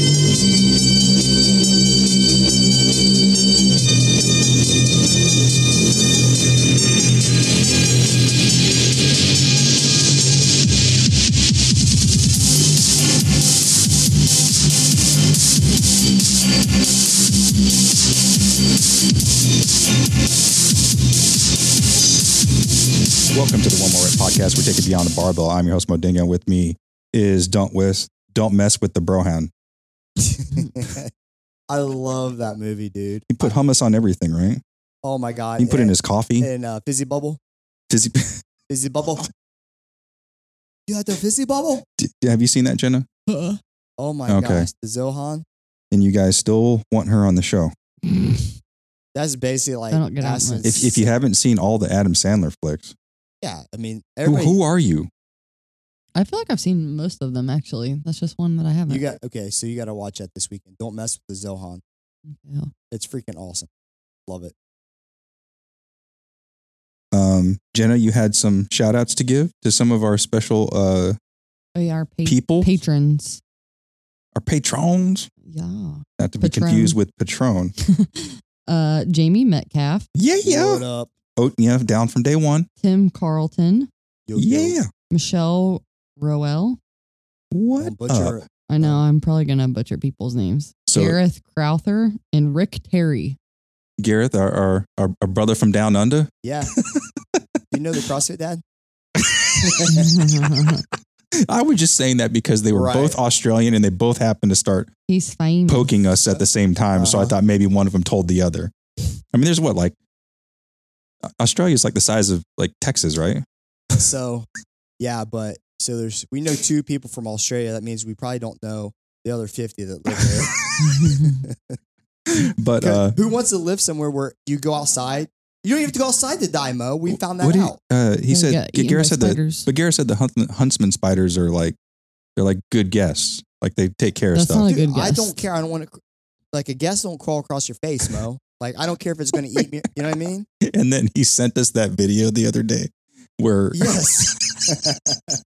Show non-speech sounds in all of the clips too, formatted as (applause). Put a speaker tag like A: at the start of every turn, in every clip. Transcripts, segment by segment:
A: Welcome to the One More Rep podcast. We're taking beyond the barbell. I'm your host Modingo. With me is don't with don't mess with the brohound. (laughs)
B: I love that movie, dude.
A: He put hummus on everything, right?
B: Oh my god!
A: He put in his coffee.
B: and uh, fizzy bubble,
A: Fizzy- (laughs)
B: fizzy bubble. You had the fizzy bubble?
A: D- Have you seen that, Jenna?
B: Oh my
A: Okay.
B: gosh, the Zohan.
A: And you guys still want her on the show? (laughs)
B: That's basically like
C: I don't get out
B: Aston's-
A: If if you haven't seen all the Adam Sandler flicks,
B: yeah, I mean,
A: who, who are you?
C: I feel like I've seen most of them actually. That's just one that I haven't.
B: you got okay, so you got to watch that this weekend. Don't mess with the Zohan.
C: Yeah.
B: It's freaking awesome. Love it.
A: Um, Jenna, you had some shout outs to give to some of our special uh
C: Oh yeah, our pa-
A: people,
C: patrons.
A: our patrons,
C: Yeah.
A: not to be confused with Patron. (laughs)
C: uh, Jamie Metcalf,
A: Yeah,
B: What
A: yeah.
B: up?
A: Oh, yeah, down from day one.
C: Tim Carlton,
B: Yo, yo.
A: Yeah.
C: Michelle Roel.
A: What?
B: Butcher
A: up?
C: I know I'm probably gonna butcher people's names.
A: So
C: Gareth Crowther and Rick Terry.
A: Gareth, our, our our our brother from down under.
B: Yeah. (laughs) you know the CrossFit dad? (laughs)
A: I was just saying that because they were
B: Right.
A: both Australian and they both happened to start
C: He's famous.
A: poking us at the same time. So I
B: Uh-huh.
A: thought maybe one of them told the other. I mean, there's what like Australia's like the size of like Texas, right?
B: So, yeah, but so there's we know two people from Australia. That means we probably don't know the other 50 that live there. (laughs)
A: but uh,
B: who wants to live somewhere where you go outside? You don't even have to go outside to die, Mo. We found that
A: what did
B: out.
A: uh, he
C: Yeah,
A: said?
C: got eaten
A: said that. But Gareth said the hunt, huntsman spiders are like they're like good guests. Like they take care of stuff.
C: not a
B: Dude,
C: good
B: I don't care. I don't want to. Like a guest don't crawl across your face, Mo. Like I don't care if it's going to eat me. (laughs) You know what I mean?
A: and then he sent us that video the other day where
B: Yes. (laughs)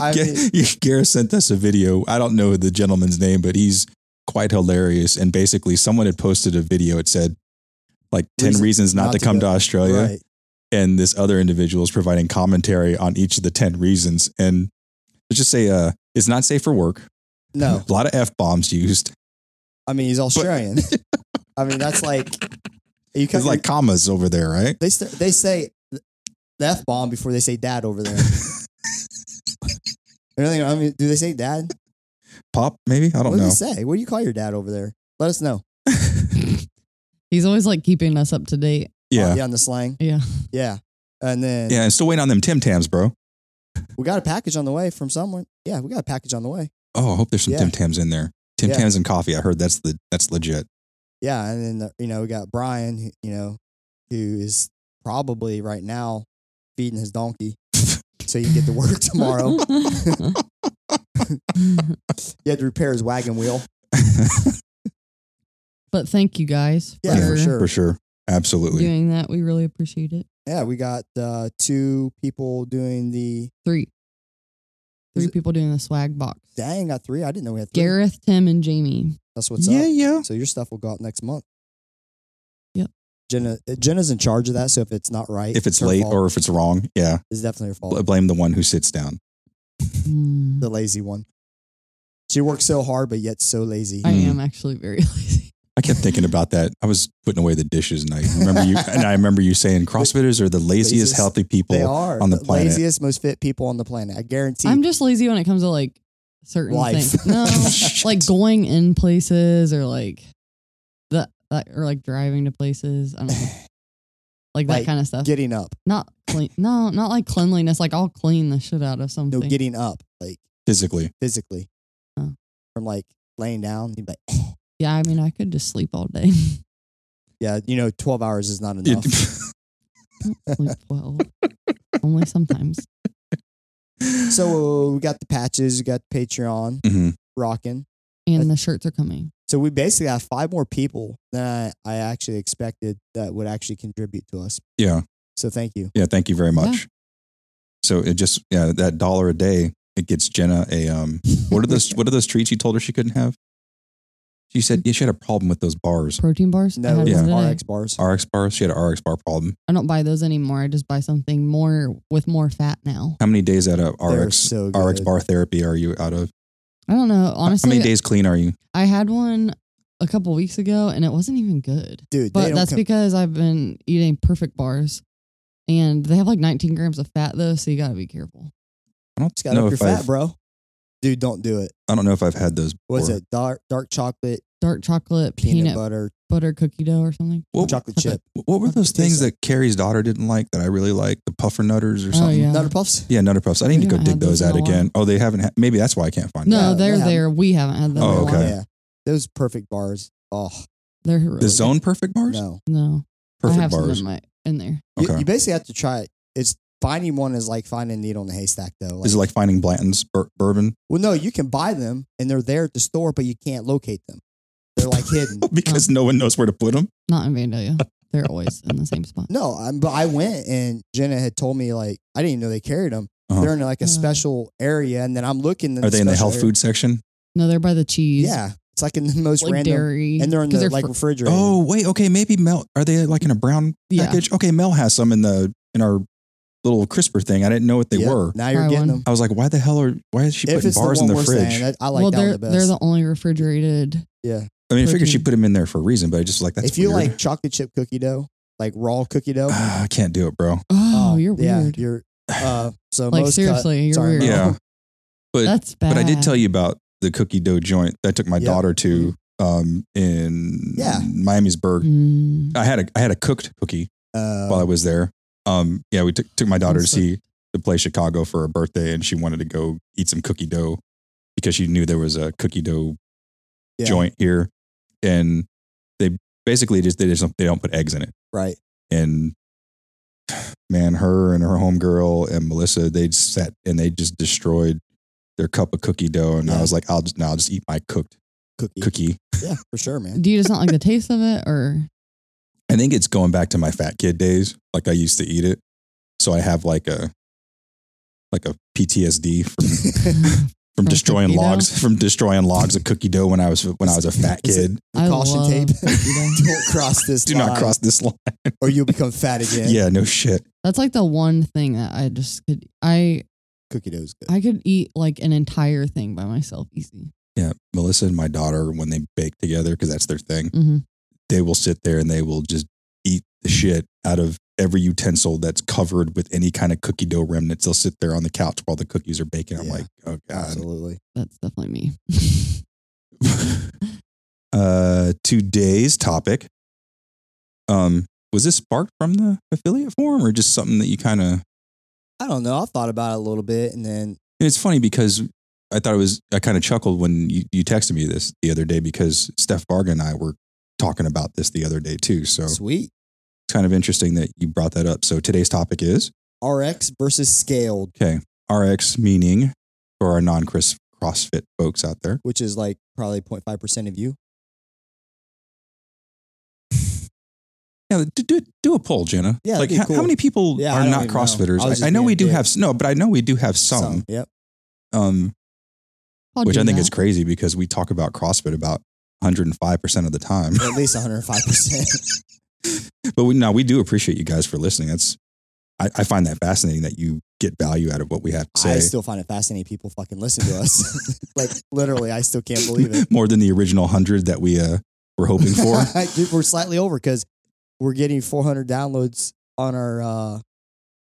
B: I
A: Ga-
B: mean, (laughs)
A: Gareth sent us a video. I don't know the gentleman's name, but he's quite hilarious. And basically, someone had posted a video. It said like ten
B: Reason
A: reasons not,
B: not
A: to
B: to
A: come
B: go.
A: to Australia,
B: right.
A: and this other individual is providing commentary on each of the ten reasons. And let's just say, uh, it's not safe for work.
B: No,
A: A lot of f bombs used.
B: I mean he's Australian. (laughs) I mean that's like you
A: There's like commas over there, right?
B: they st- they say the f bomb before they say dad over there. (laughs) Really? I mean, do they say dad?
A: Pop, maybe I don't know.
B: what do
A: know.
B: they say? What do you call your dad over there? Let us know. (laughs)
C: He's always like keeping us up to date.
A: Yeah,
B: yeah, on the slang.
C: Yeah.
B: Yeah, and then
A: yeah. And still waiting on them Tim Tams, bro.
B: we got a package on the way from someone. Yeah, we got a package on the way.
A: Oh, I hope there's some
B: Yeah.
A: Tim Tams in there. Tim
B: Yeah.
A: Tams and coffee. I heard that's the that's legit.
B: Yeah, and then uh, you know we got Brian, you know, who is probably right now feeding his donkey, so you can get to work (laughs) tomorrow. (laughs) he had to repair his wagon wheel.
C: but thank you guys
B: Yeah, for sure.
A: for sure, absolutely.
C: doing that. We really appreciate it.
B: Yeah, we got uh, two people doing the.
C: Three. Three people doing the swag box.
B: Dang, got three. I didn't know we had three.
C: Gareth, Tim, and Jamie.
B: That's what's
A: yeah,
B: up.
A: yeah.
B: So your stuff will go out next month.
C: Yep.
B: Jenna, Jenna's in charge of that. So if it's not right,
A: If it's
B: her
A: late
B: fault.
A: or if it's wrong, yeah,
B: it's definitely her fault.
A: blame the one who sits down.
C: Hmm.
B: The lazy one. She works so hard, but yet so lazy.
C: I
A: Mm.
C: am actually very (laughs) lazy.
A: I kept thinking about that. I was putting away the dishes, and I remember you. and I remember you saying (laughs) CrossFitters are the laziest,
B: Laziest.
A: healthy people
B: They are
A: on the planet.
B: laziest, most fit people on the planet. I guarantee.
C: I'm just lazy when it comes to like certain
B: Life.
C: things. No, (laughs) like going in places or like that, that or like driving to places. I don't know. (laughs) Like that
B: Like,
C: kind of stuff.
B: getting up.
C: not clean. No, not like cleanliness. Like I'll clean the shit out of something.
B: No,
C: something.
B: getting up, like
A: physically.
B: physically,
C: Oh.
B: from like laying down. You'd be like, (laughs)
C: yeah, I mean, I could just sleep all day. (laughs)
B: yeah, you know, twelve hours is not
A: It-
B: enough.
C: sleep well. Only sometimes.
B: so we got the patches, we got Patreon
A: Mhm.
B: rocking.
C: And the shirts are coming.
B: So we basically have five more people than I, I actually expected that would actually contribute to us.
A: Yeah,
B: So thank you.
A: yeah. Thank you very much. So it just yeah, that dollar a day it gets Jenna a um. What are those? (laughs) what are those treats you told her she couldn't have? She said yeah, she had a problem with those bars,
C: Protein bars.
B: No,
C: had
B: it's
C: one today.
B: RX bars.
A: RX bars. She had an RX bar problem.
C: I don't buy those anymore. I just buy something more with more fat now.
A: How many days out of
B: They're
A: RX
B: so
A: RX bar therapy are you out of?
C: I don't know. Honestly,
A: How many days clean are you?
C: I had one a couple weeks ago and it wasn't even good.
B: Dude,
C: But that's
B: com-
C: because I've been eating perfect bars. And they have like 19 grams of fat though, so you gotta be careful.
A: I don't
B: Just got
A: know
B: up your
A: if
B: fat,
A: I've,
B: bro. Dude, don't do it.
A: I don't know if I've had those.
B: What's
A: before.
B: it? Dark dark chocolate,
C: Dark chocolate,
B: peanut,
C: peanut,
B: butter,
C: butter cookie dough or something.
A: What-
B: chocolate
C: chocolate-
B: chip.
A: What were those
B: do
A: things
B: taste
A: that Carrie's daughter didn't like that I really like? The puffer nutters or
C: Oh,
A: something.
C: yeah.
B: Nutter Puffs?
A: Yeah, Nutter Puffs. I need
C: We
A: to go
C: haven't
A: dig
C: had those
A: those out
C: in a
A: again. Oh, they haven't. Ha- maybe that's why I can't find
C: No,
A: them.
B: Yeah,
C: they're
B: they have-
C: there. We haven't had them.
A: Oh,
C: in a oh, while.
A: okay.
B: Yeah. Those perfect bars. Oh,
C: They're really
A: The Zone Perfect bars.
B: no.
C: good. No.
A: Perfect
C: I have
A: bars.
C: some in, my, in there.
B: You,
A: Okay.
B: you basically have to try it. It's finding one is like finding a needle in a haystack, though.
A: Is it like finding Blanton's bur- bourbon?
B: well, no, you can buy them and they're there at the store, but you can't locate them. They're like hidden. (laughs)
A: because no one knows where to put them.
C: Not in Vandalia. They're always in the same spot. (laughs)
B: No, I'm, but I went and Jenna had told me like I didn't even know they carried them.
A: Uh-huh.
B: They're in like a
C: Uh.
B: special area, and then I'm looking.
A: Are they in the
B: special
A: health
B: area-
A: food section?
C: No, they're by the cheese.
B: Yeah, it's like in the most
C: Like
B: random,
C: dairy.
B: and they're in
C: 'cause
B: the like
C: fr-
B: refrigerator.
A: Oh wait, okay, maybe Mel. Are they like in a brown
C: Yeah.
A: package? Okay, Mel has some in the in our little crisper thing. I didn't know what they
B: Yeah,
A: were.
B: Now you're
C: Try
B: getting
C: one.
B: them.
A: I was like, why the hell are why is she
B: If
A: putting
B: it's
A: bars
B: the
A: in the
B: we're
A: fridge?
B: saying, I, I like
C: well,
B: that
C: they're
B: the best.
C: they're the only refrigerated.
B: yeah.
A: I mean, I figured she
C: protein.
A: put them in there for a reason, but I just like that's
B: if you
A: weird.
B: like chocolate chip cookie dough, like raw cookie dough,
A: Ah, I can't do it, bro.
C: Oh, you're
B: yeah,
C: weird.
B: you're uh. So
C: like
B: most cut-
C: seriously, you're
B: sorry,
C: weird.
A: Yeah. But
C: That's bad.
A: but I did tell you about the cookie dough joint that I took my
B: Yeah.
A: daughter to um in
B: Yeah.
A: Miamisburg.
C: Mm.
A: I had a I had a cooked cookie
B: Uh,
A: while I was there. Um, yeah, we took took my daughter to see to play Chicago for her birthday, and she wanted to go eat some cookie dough because she knew there was a cookie dough
B: yeah,
A: joint here, and they basically just they just don't, they don't put eggs in it.
B: right.
A: And man, her and her homegirl and Melissa, they sat and they just destroyed their cup of cookie dough, and I was like, I'll just now I'll just eat my cooked
B: Cookie.
A: cookie.
B: Yeah, for sure, man.
C: Do you just not like the taste of it, or
A: I think it's going back to my fat kid days. Like I used to eat it, so I have like a like a PTSD from (laughs) from
C: From
A: destroying
C: cookie dough?
A: logs (laughs) from destroying logs of cookie dough when I was when I was a fat kid.
C: I
B: caution
C: love
B: tape. (laughs) Don't (laughs) cross this.
A: Do not
B: line,
A: cross this line.
B: or you'll become fat again.
A: Yeah, no shit.
C: That's like the one thing that I just could. I
B: cookie dough is good.
C: I could eat like an entire thing by myself easy.
A: Yeah, Melissa and my daughter when they bake together because that's their thing.
C: hmm
A: They will sit there and they will just eat the shit out of every utensil that's covered with any kind of cookie dough remnants. They'll sit there on the couch while the cookies are baking. I'm
B: Yeah.
A: like, oh god.
B: Absolutely.
C: That's definitely me. (laughs)
A: uh, today's topic. Um, was this sparked from the affiliate forum or just something that you kind of?
B: I don't know. I thought about it a little bit, and then
A: It's funny because I thought it was. I kind of chuckled when you, you texted me this the other day because Steph Varga and I were talking about this the other day too. So
B: sweet
A: kind of interesting that you brought that up. So today's topic is
B: RX versus scaled,
A: okay. RX meaning for our non CrossFit folks out there.
B: which is like probably 0.5 percent of you.
A: Yeah, do, do, do a poll, Jenna.
B: Yeah,
A: like
B: that'd be
A: how, how many people
B: Yeah,
A: are
B: don't
A: not
B: even know.
A: CrossFitters?
B: I
A: I, I know we do
B: big.
A: have no, but I know we do have some.
B: Yep.
A: Um,
C: I'll
A: which I think
C: that.
A: is crazy because we talk about CrossFit about 105 percent of the time.
B: At least 105 percent. (laughs)
A: but we no, we do appreciate you guys for listening. That's I, I find that fascinating that you get value out of what we have to say
B: I still find it fascinating. People fucking listen to us. (laughs) like literally, I still can't believe it.
A: more than the original hundred that we uh were hoping for. (laughs)
B: Dude, we're slightly over because we're getting 400 downloads on our uh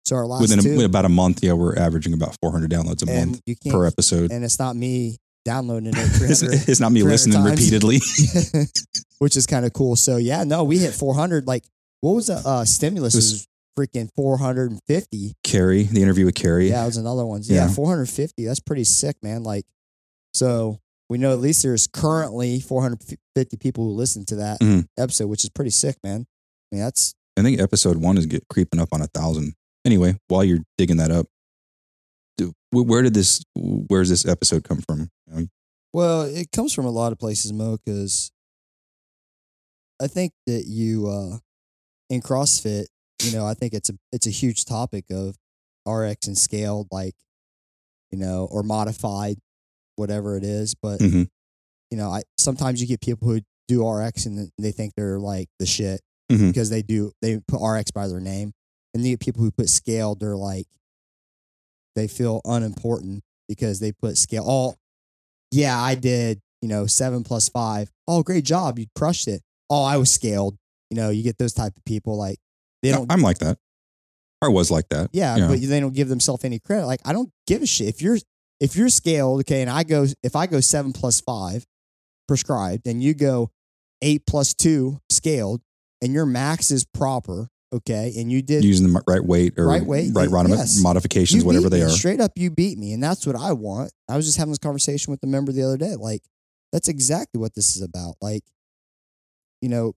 B: so our last
A: Within
B: two,
A: a, about a month, yeah, we're averaging about 400 downloads a
B: and
A: month per episode.
B: and it's not me downloading it. (laughs)
A: It's, it's not me listening
B: times.
A: repeatedly. (laughs)
B: which is kind of cool. So yeah, no, we hit 400. Like, what was the uh, stimulus?
A: It
B: Was,
A: was-
B: freaking 450.
A: Carrie, the interview with Carrie.
B: Yeah, it was another one. Yeah,
A: Yeah.
B: 450. That's pretty sick, man. Like, so we know at least there's currently 450 people who listen to that
A: Mhm.
B: episode, which is pretty sick, man. I mean, that's
A: I think episode one is get creeping up on a thousand. Anyway, while you're digging that up, where did this? Where's this episode come from? You know,
B: well, it comes from a lot of places, Mo, because I think that you uh in CrossFit, you know, I think it's a it's a huge topic of RX and scaled. Like, you know, or modified, whatever it is. But
A: Mhm.
B: you know, I sometimes you get people who do RX and they think they're like the shit
A: Mhm.
B: because they do they put RX by their name, and you get people who put scaled. They're like they feel unimportant because they put scale. Oh, yeah, I did. You know, seven plus five. Oh, great job, you crushed it. Oh, I was scaled. You know, you get those type of people like they don't
A: I'm like that. I was like that.
B: yeah,
A: Yeah.
B: but they don't give themselves any credit. Like I don't give a shit if you're if you're scaled, okay, and I go if I go seven plus five prescribed, and you go eight plus two scaled, and your max is proper, okay, and you did
A: Using the right weight or
B: Right weight,
A: right rodi-
B: yes.
A: modifications,
B: you
A: whatever they
B: me.
A: are.
B: straight up, you beat me, and that's what I want. I was just having this conversation with the member the other day, like that's exactly what this is about. Like, you know,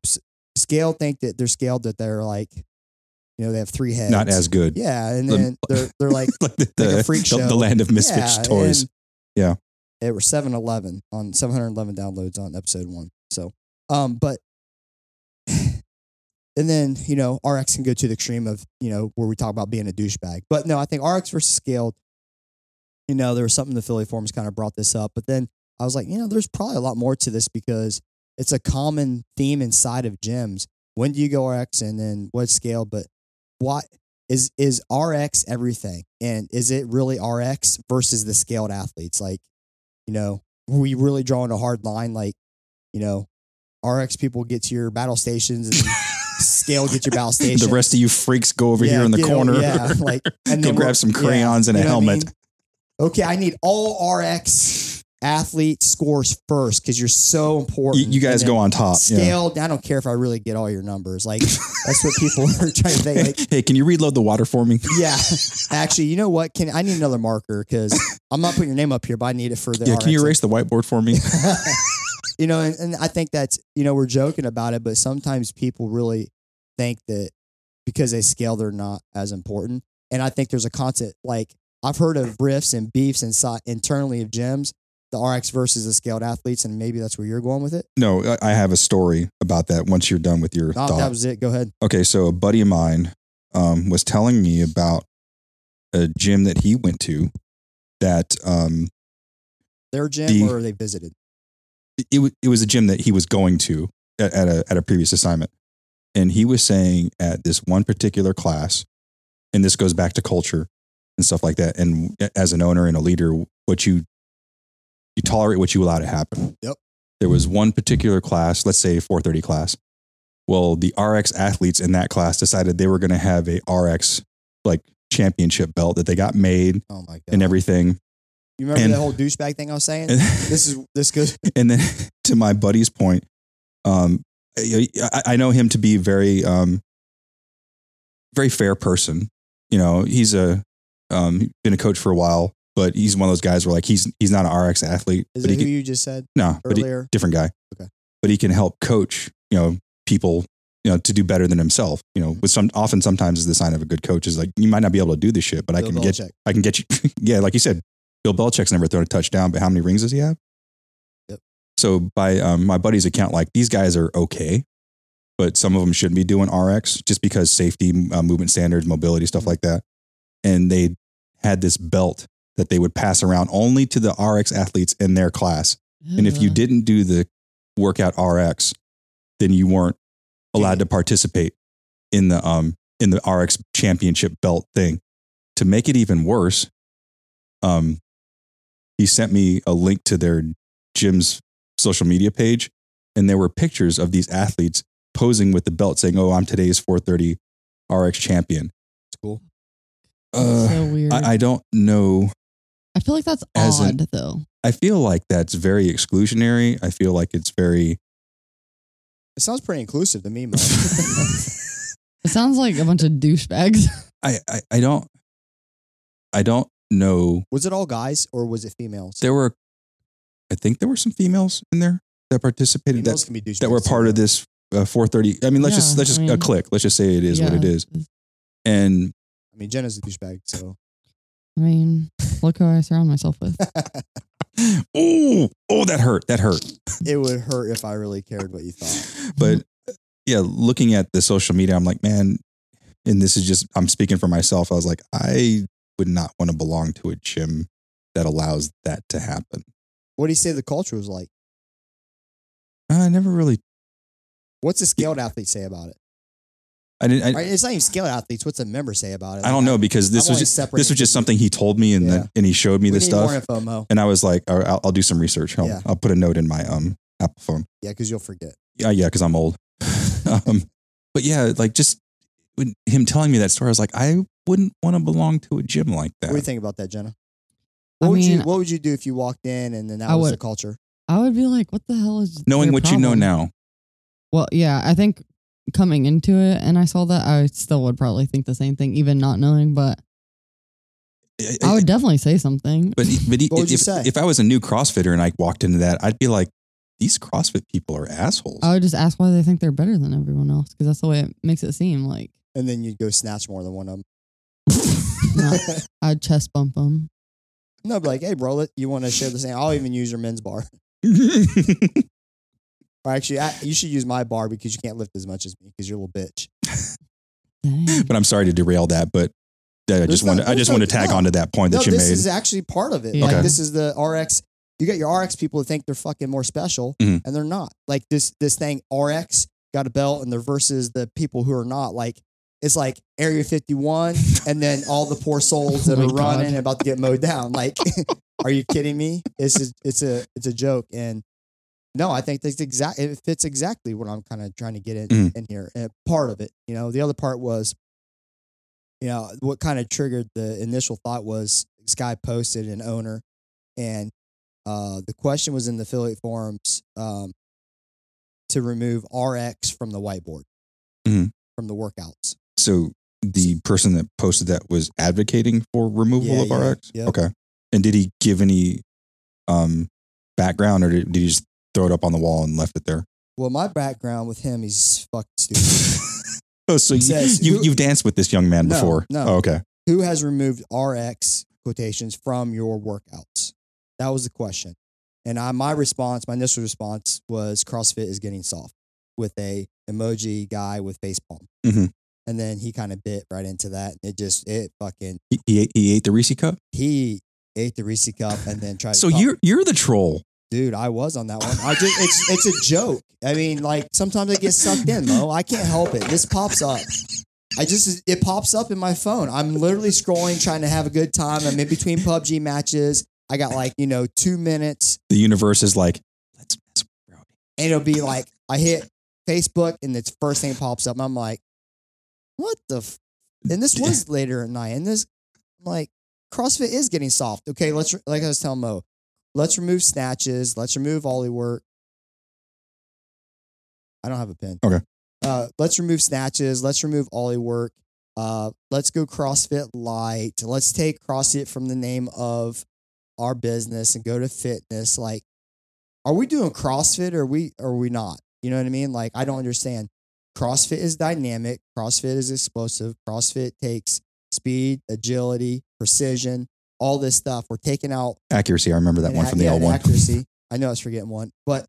B: scale think that they're scaled that they're like, you know, they have three heads,
A: Not as good.
B: yeah, and then (laughs) they're they're like
A: like (laughs) the,
B: like a freak show.
A: the land of misfits
B: Yeah,
A: toys. Yeah.
B: It were 711 on 711 downloads on episode one. So, um, but, and then, you know, RX can go to the extreme of, you know, where we talk about being a douchebag. But no, I think RX versus scaled, you know, there was something the affiliate forums kind of brought this up. But then I was like, you know, there's probably a lot more to this because it's a common theme inside of gyms. When do you go RX and then what's scaled? But what is is RX everything? And is it really RX versus the scaled athletes? Like, you know, we really drawing a hard line? Like, you know, RX people get to your battle stations and (laughs) scale get your battle stations.
A: the rest of you freaks go over
B: Yeah,
A: here in the corner.
B: yeah, like (laughs) and
A: Go grab some
B: yeah,
A: crayons and a
B: you know what I
A: helmet.
B: mean? Okay, I need all RX athlete scores first because you're so important.
A: You, you guys go on top. Yeah.
B: I don't care if I really get all your numbers. Like that's what people (laughs) are trying to think. Like,
A: hey, can you reload the water for me? (laughs)
B: yeah, actually, you know what? Can I need another marker because I'm not putting your name up here, but I need it for the.
A: Yeah, can you
B: RX.
A: erase the whiteboard for me?
B: You know, and, and I think that's you know we're joking about it, but sometimes people really think that because they scale, they're not as important. And I think there's a constant like I've heard of riffs and beefs inside internally of gyms, the RX versus the scaled athletes, and maybe that's where you're going with it.
A: no, I- I have a story about that once you're done with your
B: No,
A: thought.
B: that was it. Go ahead.
A: okay, so a buddy of mine um, was telling me about a gym that he went to that um,
B: Their gym
A: The-
B: or they visited.
A: It, it was a gym that he was going to at, at a at a previous assignment, and he was saying at this one particular class, and this goes back to culture and stuff like that. And as an owner and a leader, what you you tolerate what you allow to happen.
B: Yep.
A: There was one particular class, let's say 430 class. Well, the RX athletes in that class decided they were going to have a RX like championship belt that they got made
B: Oh
A: and everything.
B: You remember
A: and-
B: that whole douchebag thing I was saying?
A: And- (laughs)
B: this is this goes. (laughs)
A: and then to my buddy's point, um, I, I- I know him to be very, um, very fair person. You know, he's a um, been a coach for a while, but he's one of those guys where like he's he's not an RX athlete,
B: Is
A: but
B: it
A: he
B: who
A: can,
B: you just said
A: no, but he, different guy.
B: Okay.
A: but he can help coach. You know, people. You know, to do better than himself. You know, with some often sometimes is the sign of a good coach is like you might not be able to do this shit, but I
B: Bill
A: can get I can get you. (laughs) yeah, like you said, Bill Belichick's never thrown a touchdown, but how many rings does he have?
B: Yep.
A: So by um, my buddy's account, like these guys are okay, but some of them shouldn't be doing RX just because safety, uh, movement standards, mobility, stuff
B: Mhm.
A: like that. And they had this belt that they would pass around only to the RX athletes in their class. And if you didn't do the workout RX, then you weren't allowed to participate in the um in the RX championship belt thing. To make it even worse, um he sent me a link to their gym's social media page and there were pictures of these athletes posing with the belt saying, "Oh, I'm today's 430 RX champion."
B: It's cool.
A: Uh,
C: so weird. I,
A: I, I don't know.
C: I feel like that's odd
A: an-
C: though.
A: I feel like that's very exclusionary. I feel like it's very
B: It sounds pretty inclusive to me, Mo. (laughs)
C: It sounds like a bunch of douchebags. (laughs)
A: I, I, I don't I don't know.
B: was it all guys or was it females?
A: There were I think there were some females in there that participated
B: females
A: that,
B: can be douchebags.
A: that were part of this uh, 430. I mean, let's just let's just
C: I
A: a
C: mean-
A: click. Let's just say it is what it is. And
B: I mean, Jenna's a douchebag, so
C: I mean, look who I surround myself with. (laughs)
A: oh, oh that hurt. That hurt.
B: it would hurt if I really cared what you thought.
A: But yeah, looking at the social media, I'm like, man, and this is just I'm speaking for myself. I was like, I would not want to belong to a gym that allows that to happen.
B: What do you say the culture was like?
A: I never really.
B: What's a scaled athlete say about it?
A: I didn't. I,
B: it's not even scaled athletes. What's a member say about it?
A: I don't know because this
B: I'm
A: was just this was just something he told me and
B: Yeah.
A: then, and he showed me
B: We
A: this stuff
B: info,
A: and I was like, right, I'll, I'll do some research. I'll,
B: Yeah.
A: I'll put a note in my um Apple phone.
B: Yeah, because you'll forget.
A: Yeah, yeah, because I'm old. (laughs) um, but yeah, like just when him telling me that story, I was like, I wouldn't want to belong to a gym like that.
B: What do you think about that, Jenna?
C: I
B: What would you What would you do if you walked in and then that
C: I
B: was the culture?
C: I would be like, what the hell is
A: Knowing
C: their
A: what you know now,
C: Well, yeah, I think coming into it and I saw that, I still would probably think the same thing, even not knowing. But
A: I,
C: I would definitely say something.
A: But but
B: What would you
A: if,
B: say?
A: if I was a new CrossFitter and I walked into that, I'd be like, these CrossFit people are assholes.
C: I would just ask why they think they're better than everyone else because that's the way it makes it seem. Like
B: And then you'd go snatch more than one of them.
C: No. (laughs) I'd chest bump them.
B: no, but like, hey, bro, let- you want to share the same? I'll even use your men's bar. (laughs) Or actually, I, you should use my bar because you can't lift as much as me because you're a little bitch.
C: Dang.
A: but I'm sorry to derail that, but I just want to I
B: there's
A: just
B: no-
A: want to tag
B: no.
A: on to that point
B: No,
A: that you
B: this
A: made.
B: This is actually part of it.
C: Yeah.
B: Like
A: Okay.
B: this is the RX. You got your RX people who think they're fucking more special,
A: Mhm.
B: and they're not. Like this this thing RX got a belt, and they're versus the people who are not. Like it's like Area 51, and then all the poor souls that
C: Oh
B: are
C: God.
B: running and about to get mowed down. Like, (laughs) are you kidding me? It's a, it's a it's a joke, and no, I think that's exact. It fits exactly what I'm kind of trying to get in
A: Mhm.
B: in here. And part of it, you know, the other part was, you know, what kind of triggered the initial thought was this guy posted an owner, and uh, the question was in the affiliate forums um, to remove RX from the whiteboard
A: Mhm.
B: from the workouts.
A: So the person that posted that was advocating for removal
B: Yeah,
A: of
B: yeah,
A: RX.
B: yeah.
A: Okay. And did he give any um background or did, did he just throw it up on the wall and left it there?
B: Well, my background with him, he's fucking stupid. (laughs)
A: Oh, so you,
B: says
A: you
B: who-
A: you've danced with this young man
B: No,
A: before?
B: no.
A: Oh, okay.
B: Who has removed RX quotations from your workouts? That was the question. And I, my response, my initial response was CrossFit is getting soft with a emoji guy with face palm.
A: Mhm.
B: And then he kind of bit right into that. It just, it fucking,
A: He, he, ate, he ate the Reese cup.
B: he ate the Reese cup and then tried
A: So
B: to.
A: you're you're the troll.
B: dude, I was on that one. I just, it's, it's a joke. I mean, like sometimes I get sucked in, Mo. I can't help it. This pops up. I just, it pops up in my phone. I'm literally scrolling, trying to have a good time. I'm in between PUBG matches. I got like, you know, two minutes
A: The universe is like, let's mess with Brody.
B: and it'll be like, I hit Facebook and it's first thing pops up. And I'm like, what the? F-? And this was later at night. And this, I'm like, CrossFit is getting soft. Okay, let's, like I was telling Mo, let's remove snatches. Let's remove Oly work. I don't have a pen.
A: Okay.
B: Uh, let's remove snatches. Let's remove Oly work. Uh, let's go CrossFit Light. Let's take CrossFit from the name of our business and go to fitness. Like, are we doing CrossFit or are we or are we not? You know what I mean? Like, I don't understand. CrossFit is dynamic. CrossFit is explosive. CrossFit takes speed, agility, precision, all this stuff. We're taking out
A: Accuracy. I remember that one from the
B: yeah,
A: L1.
B: accuracy. (laughs) I know I was forgetting one, but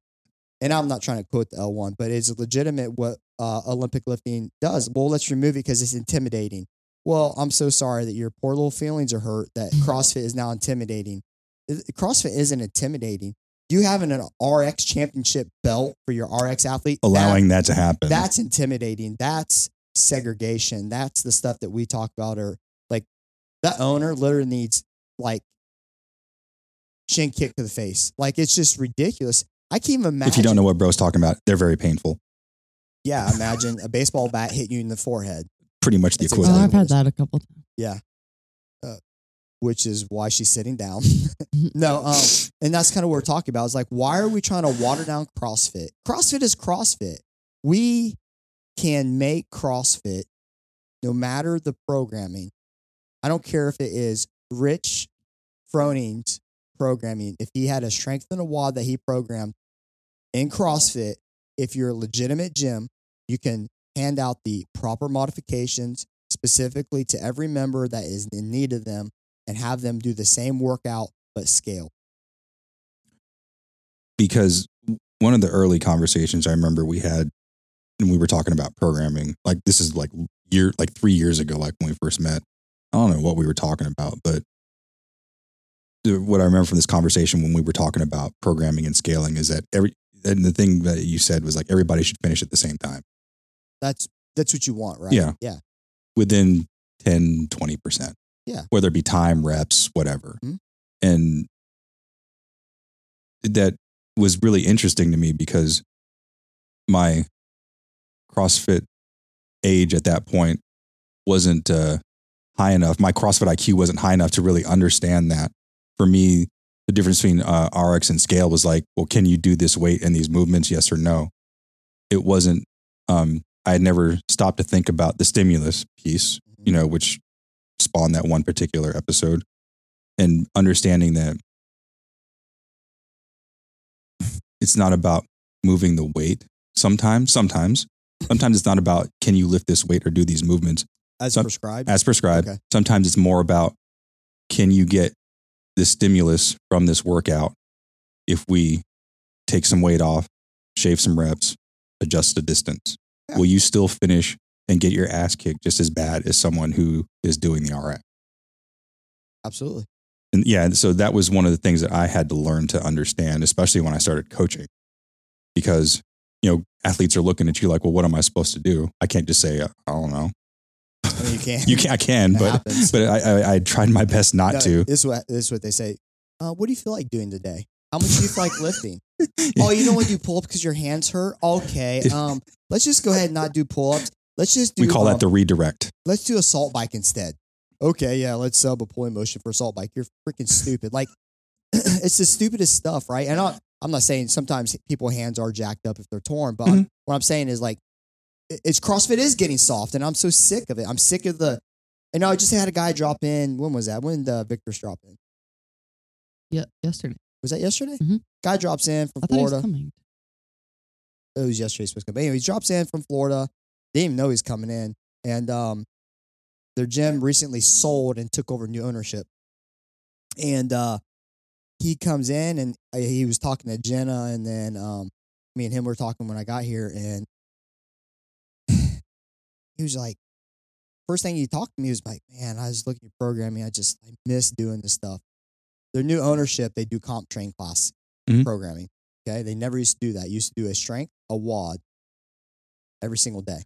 B: and I'm not trying to quote the L1, but it's legitimate what uh, Olympic lifting does. Well, let's remove it because it's intimidating. Well, I'm so sorry that your poor little feelings are hurt that CrossFit is now intimidating. CrossFit isn't intimidating. You having an RX championship belt for your RX athlete,
A: Allowing that to happen.
B: that's intimidating. That's segregation. That's the stuff that we talk about. Or like that owner literally needs like shin kick to the face. Like it's just ridiculous. I can't even imagine.
A: if you don't know what bro's talking about, they're very painful.
B: yeah, imagine a baseball bat hit you in the forehead,
A: Pretty much the
B: That's
C: Oh,
A: equivalent.
C: I've had that a couple times.
B: Which is why she's sitting down. (laughs) no, um, and that's kind of what we're talking about. It's like, why are we trying to water down CrossFit? CrossFit is CrossFit. We can make CrossFit no matter the programming. I don't care if it is Rich Froning's programming. If he had a strength and a WOD that he programmed in CrossFit, if you're a legitimate gym, you can hand out the proper modifications specifically to every member that is in need of them and have them do the same workout but scale.
A: because one of the early conversations I remember we had and we were talking about programming, like this is like year like three years ago, like when we first met. I don't know what we were talking about, but what I remember from this conversation when we were talking about programming and scaling is that every and the thing that you said was like everybody should finish at the same time
B: That's that's what you want, right?
A: Yeah.
B: Yeah.
A: within 10 20%
B: Yeah.
A: whether it be time reps whatever
B: Mhm.
A: and that was really interesting to me because my CrossFit age at that point wasn't uh, high enough. My CrossFit IQ wasn't high enough to really understand that. For me, the difference between uh, RX and scale was like, well, can you do this weight and these movements? Yes or no. It wasn't. Um, I had never stopped to think about the stimulus piece, you know, which spawned that one particular episode, and understanding that it's not about moving the weight. Sometimes, sometimes, sometimes it's not about can you lift this weight or do these movements
B: as
A: Some-
B: prescribed.
A: as prescribed.
B: Okay.
A: Sometimes it's more about can you get the stimulus from this workout if we take some weight off, shave some reps, adjust the distance?
B: Yeah.
A: Will you still finish and get your ass kicked just as bad as someone who is doing the RX?
B: Absolutely.
A: And yeah, so that was one of the things that I had to learn to understand, especially when I started coaching, because you know athletes are looking at you like, well, what am I supposed to do? I can't just say, I don't know.
B: I mean, you can. (laughs)
A: You can, I can,
B: It
A: but
B: happens.
A: but I, I, I tried my best not
B: No,
A: to.
B: This is what this is what they say. Uh, what do you feel like doing today? How much do you feel like lifting? (laughs) Oh, you don't want to do pull ups because your hands hurt. Okay. (laughs) Um, let's just go ahead and not do pull ups. Let's just do.
A: we call
B: um,
A: that the redirect.
B: let's do assault bike instead. Okay, yeah, let's sub a pulling motion for assault bike. You're freaking stupid. Like, (clears throat) it's the stupidest stuff, right? And I, I'm not saying sometimes people's hands are jacked up if they're torn, but I'm- what I'm saying is like, it's CrossFit is getting soft, and I'm so sick of it. I'm sick of the. And I just had a guy drop in. When was that? When the uh, Victor's drop in?
C: Yeah, yesterday.
B: Was that yesterday?
C: Mhm.
B: Guy drops in from
C: I thought he was
B: Florida.
C: coming.
B: it was yesterday supposed to come. But anyway, he drops in from Florida. Didn't even know he's coming in. And um, their gym recently sold and took over new ownership. And uh, he comes in and uh, he was talking to Jenna, and then um, me and him were talking when I got here, and (sighs) he was like, first thing he talked to me was like, man, I was looking at programming. I just I miss doing this stuff. Their new ownership, they do comp train class
A: Mhm.
B: programming. Okay, they never used to do that. Used to do a strength, a WOD, every single day.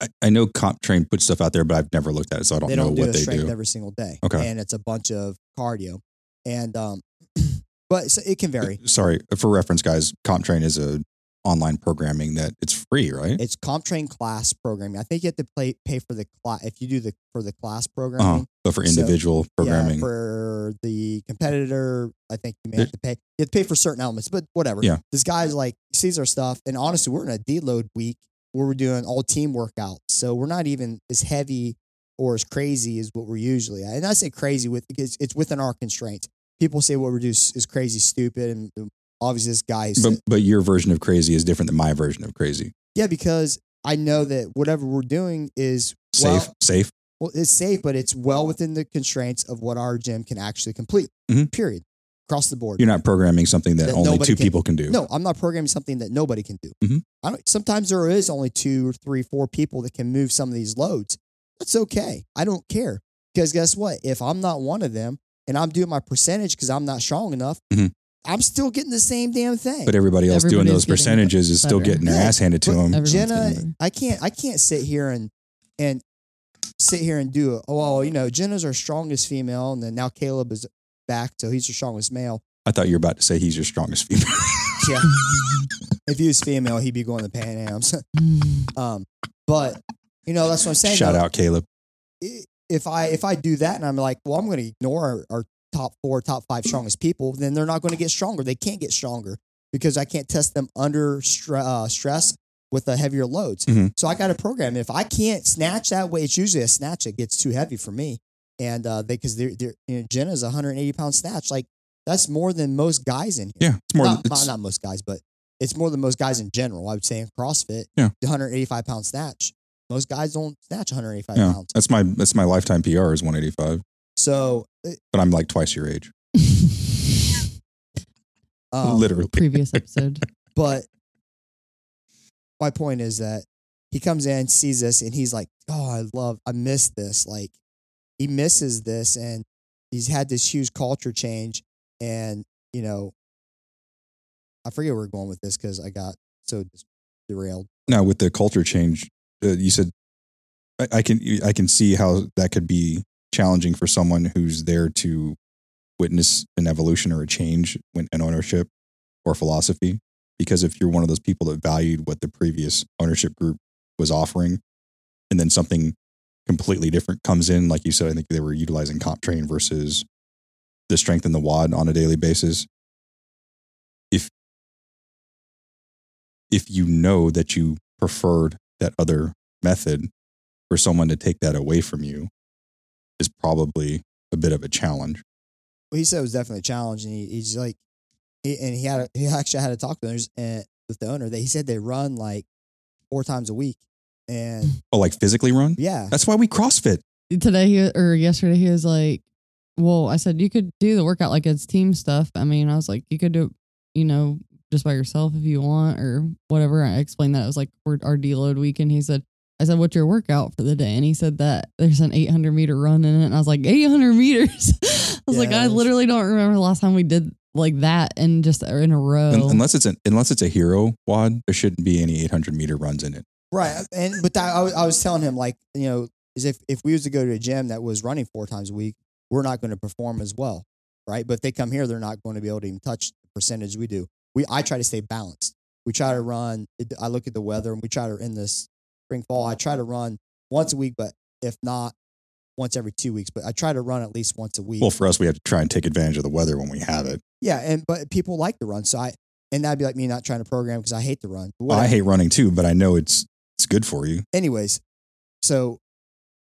A: I, I know Comp Train puts stuff out there, but I've never looked at it, so I don't
B: they
A: know
B: don't do
A: what
B: a
A: they
B: strength
A: do.
B: every single day.
A: Okay.
B: and it's a bunch of cardio, and um, (clears throat) but so it can vary.
A: Sorry for reference, guys. Comp Train is a online programming that it's free, right?
B: It's comp train class programming. I think you have to pay pay for the class if you do the for the class
A: Uh-huh. But for
B: So,
A: individual programming,
B: Yeah, for the competitor, I think you may have to pay. You have to pay for certain elements, but whatever.
A: Yeah.
B: This guy's like sees our stuff, and honestly, we're in a deload week where we're doing all team workouts, so we're not even as heavy or as crazy as what we're usually. at. And I say crazy with because it's within our constraints. People say what we do is is crazy, stupid, and obviously this guy. is-
A: but but your version of crazy is different than my version of crazy.
B: yeah, because I know that whatever we're doing is
A: Safe,
B: well,
A: safe.
B: well, it's safe, but it's well within the constraints of what our gym can actually complete.
A: Mhm.
B: Period. Across the board.
A: You're not programming something that,
B: That
A: only two
B: can-
A: people can do.
B: No, I'm not programming something that nobody can do.
A: Mhm.
B: I don't. Sometimes there is only two or three, four people that can move some of these loads. That's okay. I don't care because guess what? If I'm not one of them and I'm doing my percentage because I'm not strong enough,
A: Mhm.
B: I'm still getting the same damn thing.
A: But everybody else doing those
C: getting
A: percentages is still getting their
B: Yeah,
A: ass handed to
B: but-
A: them.
B: Jenna. I can't. I can't sit here and and sit here and do it. Oh, well, you know, Jenna's our strongest female, and then now Caleb is back, so he's our strongest male.
A: I thought you were about to say he's your strongest female. (laughs)
B: Yeah. (laughs) if he was female, he'd be going to Pan Am's. (laughs) Um, but you know, that's what I'm saying.
A: Shout
B: though.
A: out Caleb.
B: if I if I do that and I'm like, well, I'm going to ignore our, our top four, top five strongest people, then they're not going to get stronger. They can't get stronger because I can't test them under stre- uh, stress with the heavier loads.
A: Mhm.
B: So I got to program. If I can't snatch that way, it's usually a snatch that gets too heavy for me. And uh, they because they're, they're you know Jenna's 180 pound snatch, like that's more than most guys in here.
A: Yeah, it's more.
B: not,
A: it's,
B: not, not most guys, but it's more than most guys in general. I would say in CrossFit,
A: Yeah.
B: the 185 pound snatch. Most guys don't snatch 185
A: yeah,
B: pounds.
A: that's my that's my lifetime PR is 185,
B: So,
A: but I'm like twice your age, (laughs)
B: um,
A: literally.
C: Previous (laughs) episode.
B: but my point is that he comes in, sees this, and he's like, "Oh, I love, I miss this." Like he misses this, and he's had this huge culture change, and you know, I forget where we're going with this because I got so derailed.
A: Now with the culture change, uh, you said I, I can I can see how that could be challenging for someone who's there to witness an evolution or a change when an ownership or philosophy. Because if you're one of those people that valued what the previous ownership group was offering, and then something completely different comes in, like you said, I think they were utilizing comp train versus the strength in the WOD on a daily basis. If if you know that you preferred that other method, for someone to take that away from you is probably a bit of a challenge.
B: Well, he said it was definitely a challenge, and he, he's like, he, and he had a, he actually had to talk owners and with the owner. That he said they run like four times a week, and
A: Oh, like physically run?
B: yeah,
A: That's why we CrossFit.
C: today he or yesterday he was like, "Well, I said you could do the workout like it's team stuff. I mean, I was like, you could do, you know, just by yourself if you want or whatever." I explained that it was like our our deload week, and he said, "I said, what's your workout for the day?" And he said that there's an 800 meter run in it, and I was like, "800 meters." (laughs) I was like, I literally don't remember the last time we did like that and just in a row.
A: Unless it's an unless it's a hero WOD, there shouldn't be any 800 meter runs in it.
B: Right. Uh, and but that, I, was, I was telling him like, you know, is if if we was to go to a gym that was running four times a week, we're not going to perform as well, right? But if they come here, they're not going to be able to even touch the percentage we do. We I try to stay balanced. We try to run. I look at the weather, and we try to in this spring fall. I try to run once a week, but if not, once every two weeks. But I try to run at least once a week.
A: Well, for us, we have to try and take advantage of the weather when we have it.
B: yeah, and but people like to run, so I and that'd be like me not trying to program because I hate to run.
A: Well, I hate running too, but I know it's good for you.
B: anyways, so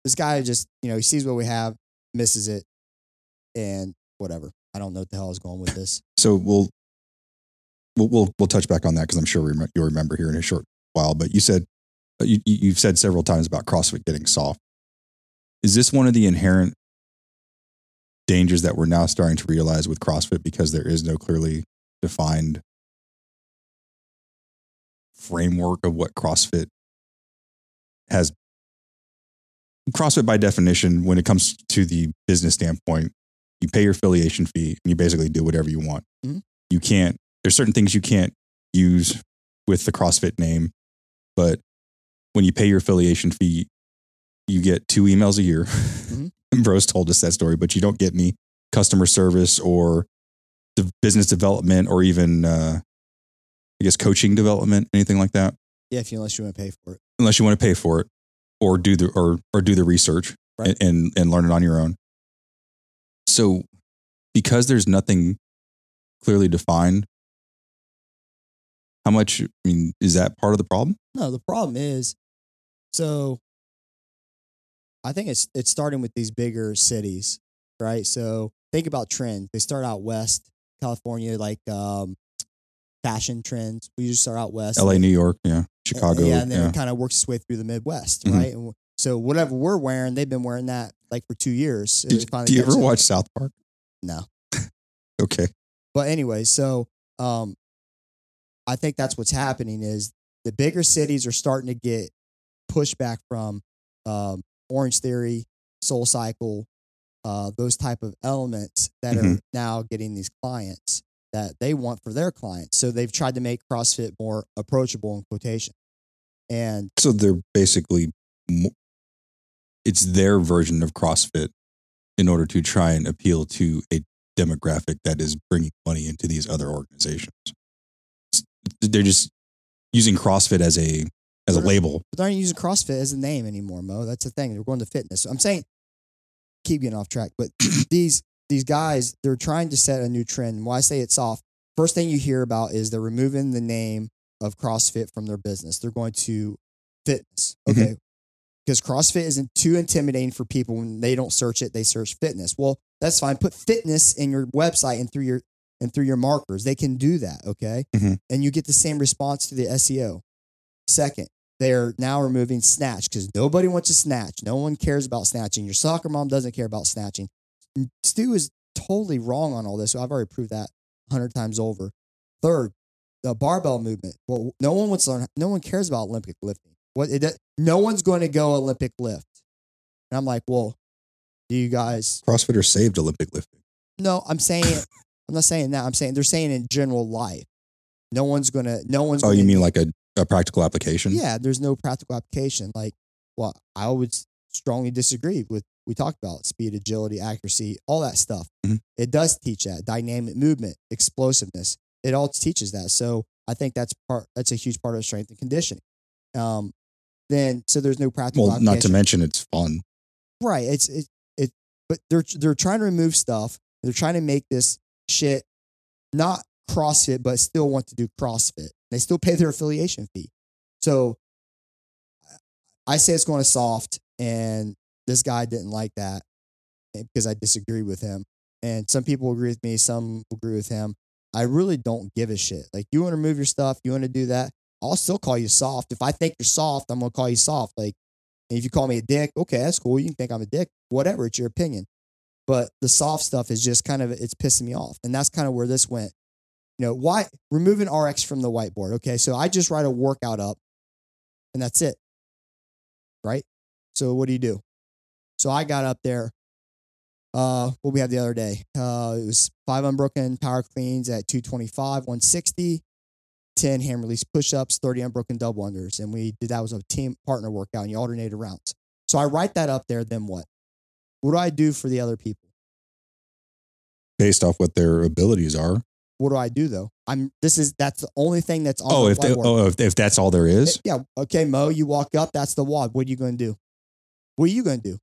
B: this guy just, you know, he sees what we have, misses it, and whatever. I don't know what the hell is going with this.
A: So we'll we'll we'll, we'll touch back on that because I'm sure rem- you'll remember here in a short while. But you said uh, you- you've said several times about CrossFit getting soft. Is this one of the inherent dangers that we're now starting to realize with CrossFit because there is no clearly defined framework of what CrossFit has? CrossFit, by definition, when it comes to the business standpoint, you pay your affiliation fee and you basically do whatever you want.
B: Mhm.
A: You can't, there's certain things you can't use with the CrossFit name, but when you pay your affiliation fee, you get two emails a year. And (laughs) Bros told us that story, but you don't get any customer service or the business development or even, uh, I guess, coaching development, anything like that,
B: Yeah, if you unless you want to pay for it.
A: Unless you want to pay for it or do the or or do the research
B: Right.
A: and, and and learn it on your own. So, because there's nothing clearly defined, how much? I mean, is that part of the problem?
B: No, the problem is, so I think it's it's starting with these bigger cities, right? So think about trends. They start out west, California, like um, fashion trends. We usually start out west.
A: L.A., New York, yeah, Chicago,
B: Yeah, and then
A: yeah.
B: it kind of works its way through the Midwest,
A: Mhm.
B: right? And so whatever we're wearing, they've been wearing that like for two years.
A: Did, do you ever watch South Park?
B: No. (laughs)
A: Okay,
B: But anyway, so um, I think that's what's happening is the bigger cities are starting to get pushback from um, Orange Theory, Soul Cycle, uh, those type of elements that are
A: Mhm.
B: now getting these clients that they want for their clients. So they've tried to make CrossFit more approachable in quotation. And
A: so they're basically it's their version of CrossFit in order to try and appeal to a demographic that is bringing money into these other organizations. They're just using CrossFit as a as a label.
B: but they're not using CrossFit as a name anymore, Mo. That's the thing. They're going to fitness. I'm saying, keep getting off track, but (clears throat) these these guys, they're trying to set a new trend. Why I say it's off. First thing you hear about is they're removing the name of CrossFit from their business. They're going to fitness.
A: Mhm.
B: Okay. Because CrossFit isn't too intimidating for people when they don't search it, they search fitness. Well, that's fine. Put fitness in your website and through your and through your markers. They can do that. Okay.
A: Mhm.
B: And you get the same response to the SEO. Second, they're now removing snatch because nobody wants to snatch. No one cares about snatching. Your soccer mom doesn't care about snatching. Stu is totally wrong on all this. So I've already proved that a hundred times over. Third, the barbell movement. Well, no one wants to learn. No one cares about Olympic lifting. What it, no one's going to go Olympic lift. And I'm like, well, Do you guys?
A: CrossFitter saved Olympic lifting.
B: No, I'm saying. I'm not saying that. I'm saying they're saying in general life. No one's gonna. No one's.
A: Oh, you mean like a, a practical application?
B: Yeah, there's no practical application. Like, well, I would strongly disagree with we talked about speed, agility, accuracy, all that stuff.
A: Mhm.
B: It does teach that dynamic movement, explosiveness. It all teaches that. So I think that's part. That's a huge part of strength and conditioning. Um, then so there's no practical.
A: Well, not to mention it's fun.
B: right. It's it it. But they're they're trying to remove stuff. They're trying to make this shit not CrossFit, but still want to do CrossFit. They still pay their affiliation fee. So I say it's going to soft, and this guy didn't like that eh, because I disagree with him. And some people agree with me, some agree with him. I really don't give a shit. Like you want to remove your stuff, you want to do that. I'll still call you soft. If I think you're soft, I'm gonna call you soft. Like if you call me a dick, okay, that's cool. You can think I'm a dick, whatever. It's your opinion. But the soft stuff is just kind of it's pissing me off, and that's kind of where this went. You know, why removing RX from the whiteboard? Okay, so I just write a workout up, and that's it. Right. So what do you do? So I got up there. Uh, what we had the other day? Uh, it was five unbroken power cleans at 225, 160, 10 hand release push ups, 30 unbroken double unders. And we did that was a team partner workout and you alternated rounds. So I write that up there. Then what? What do I do for the other people?
A: based off what their abilities are.
B: What do I do though? I'm this is that's the only thing that's on
A: Oh, if they, oh if, if that's all there is,
B: Yeah. Okay, Mo, you walk up, that's the WOD. What are you going to do? What are you going to do?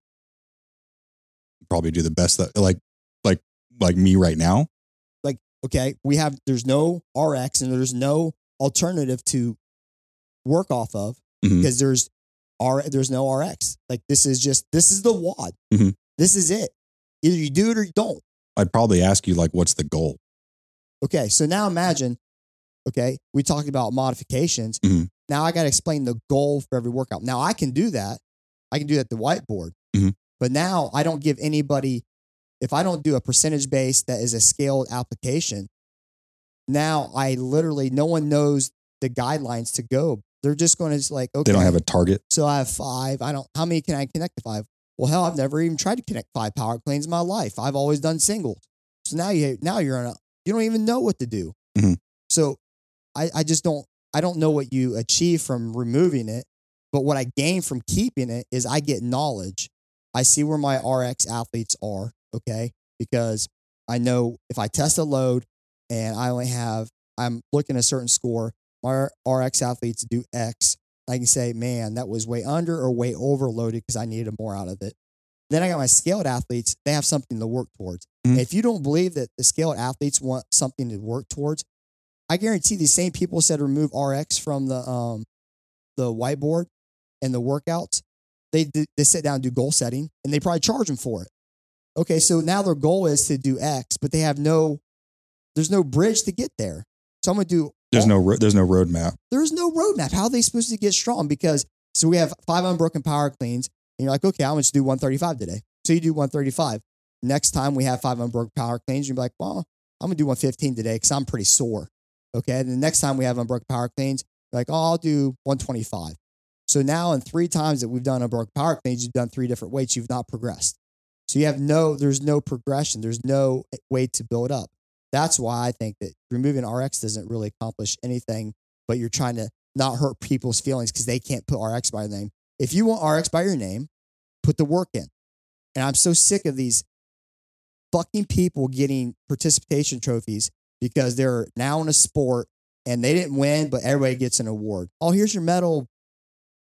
A: Probably do the best that like like like me right now.
B: Like okay, we have there's no RX and there's no alternative to work off of
A: Mhm.
B: because there's R there's no RX. Like this is just this is the WOD.
A: Mhm.
B: This is it. Either you do it or you don't.
A: I'd probably ask you like, what's the goal?
B: Okay, so now imagine, okay, we talked about modifications.
A: Mhm.
B: Now I got to explain the goal for every workout. Now I can do that. I can do that at the whiteboard.
A: Mhm.
B: But now I don't give anybody, if I don't do a percentage base that is a scaled application, now I literally, no one knows the guidelines to go. They're just going to just like, okay.
A: They don't have a target.
B: So I have five. I don't. How many can I connect to five? Well, hell, I've never even tried to connect five power cleans in my life. I've always done singles. So now you now you're on a. You don't even know what to do.
A: Mhm.
B: So I I just don't. I don't know what you achieve from removing it, but what I gain from keeping it is I get knowledge. I see where my RX athletes are. Okay, because I know if I test a load and I only have I'm looking a certain score, my RX athletes do X. I can say, man, that was way under or way overloaded because I needed more out of it. Then I got my scaled athletes, they have something to work towards.
A: Mhm.
B: If you don't believe that the scaled athletes want something to work towards, I guarantee these same people said remove RX from the um the whiteboard and the workouts. They do, they sit down and do goal setting and they probably charge them for it. Okay, so now their goal is to do X, but they have no there's no bridge to get there. So I'm gonna do
A: There's
B: all-
A: no ro- there's no roadmap.
B: there's no roadmap. How are they supposed to get strong? Because so we have five unbroken power cleans, and you're like, okay, I'm going to do 135 today. So you do 135. Next time we have five unbroken power cleans, you're like, well, I'm going to do 115 today because I'm pretty sore. Okay. And the next time we have unbroken power cleans, you're like, oh, I'll do 125. So now in three times that we've done a unbroken power cleans, you've done three different weights. You've not progressed. So you have no, there's no progression. There's no way to build up. That's why I think that removing RX doesn't really accomplish anything, but you're trying to not hurt people's feelings because they can't put RX by their name. If you want RX by your name, put the work in. And I'm so sick of these fucking people getting participation trophies because they're now in a sport and they didn't win, but everybody gets an award. Oh, here's your medal,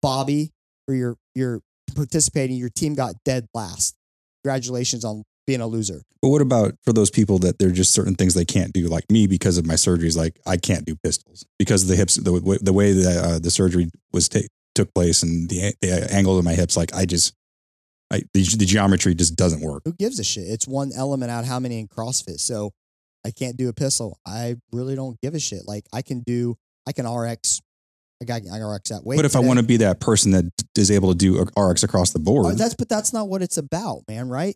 B: Bobby, for your your participating. Your team got dead last. Congratulations on being a loser.
A: But what about for those people that there are just certain things they can't do, like me because of my surgeries? Like I can't do pistols because of the hips, the way, the way that uh, the surgery was ta- took place and the, the angle of my hips. Like I just, I the, the geometry just doesn't work.
B: Who gives a shit? It's one element out how many in CrossFit. So I can't do a pistol. I really don't give a shit. Like I can do, I can RX. I got I can RX that weight.
A: but if I want to be that person that is able to do RX across the
B: Uh,
A: board,
B: that's but that's not what it's about, man. Right?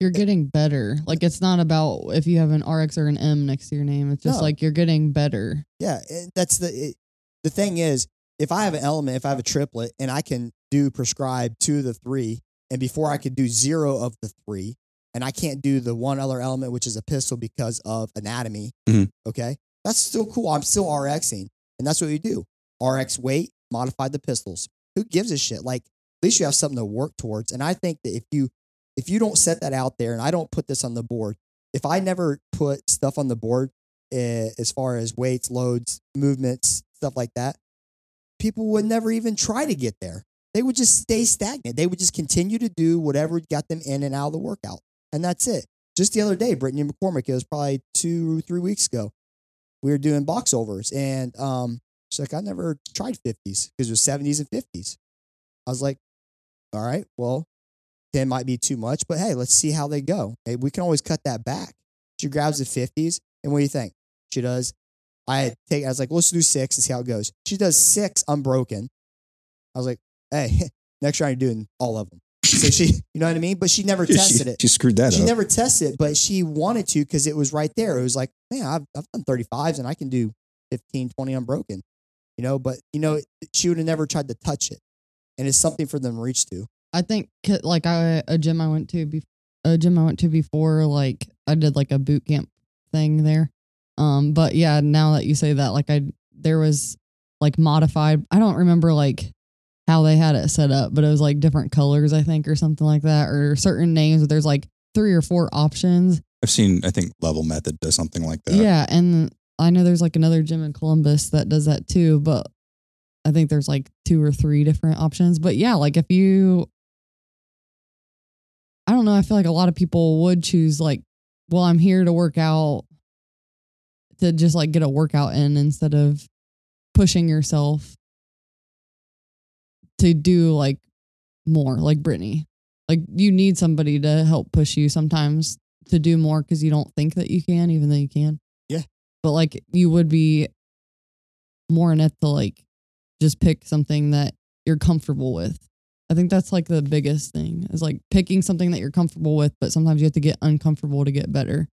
C: You're getting better. Like it's not about if you have an RX or an M next to your name. It's just
B: No.
C: like you're getting better.
B: Yeah. it- That's the it, the thing is, if I have an element, if I have a triplet, and I can do prescribe two of the three, and before I could do zero of the three, and I can't do the one other element, which is a pistol because of anatomy.
A: Mhm.
B: Okay. That's still cool. I'm still RXing. And that's what we do. RX weight, modified the pistols. Who gives a shit? Like, at least you have something to work towards. And I think that if you if you don't set that out there and I don't put this on the board, if I never put stuff on the board uh, as far as weights, loads, movements, stuff like that, people would never even try to get there. They would just stay stagnant. They would just continue to do whatever got them in and out of the workout. And that's it. Just the other day, Brittany McCormick, it was probably two, three weeks ago, we were doing box overs. And um, she's like, I never tried 50s because it was 70s and 50s. I was like, all right, well, 10 might be too much, but hey, let's see how they go. Hey, we can always cut that back. She grabs the 50s. And what do you think? She does. I take. I was like, let's do six and see how it goes. She does six unbroken. I was like, hey, (laughs) next round you're doing all of them. So she, you know what I mean? But she never
A: She-
B: tested it.
A: She screwed that
B: She
A: up.
B: She never tested it, but she wanted to because it was right there. It was like, man, I've, I've done 35s and I can do 15, 20 unbroken, you know, but, you know, she would have never tried to touch it. And it's something for them to reach to.
C: I think like I a gym I went to be a gym I went to before like I did like a boot camp thing there. Um but yeah, now that you say that like I there was like modified I don't remember like how they had it set up, but it was like different colors I think or something like that or certain names there's like three or four options.
A: I've seen, I think Level Method does something like that.
C: Yeah, and I know there's like another gym in Columbus that does that too, but I think there's like two or three different options. But yeah, like if you I don't know, I feel like a lot of people would choose like, well, I'm here to work out to just like get a workout in instead of pushing yourself to do like more, like Brittany. Like you need somebody to help push you sometimes to do more because you don't think that you can, even though you can. But like you would be more in it to like just pick something that you're comfortable with. I think that's like the biggest thing is like picking something that you're comfortable with, but sometimes you have to get uncomfortable to get better.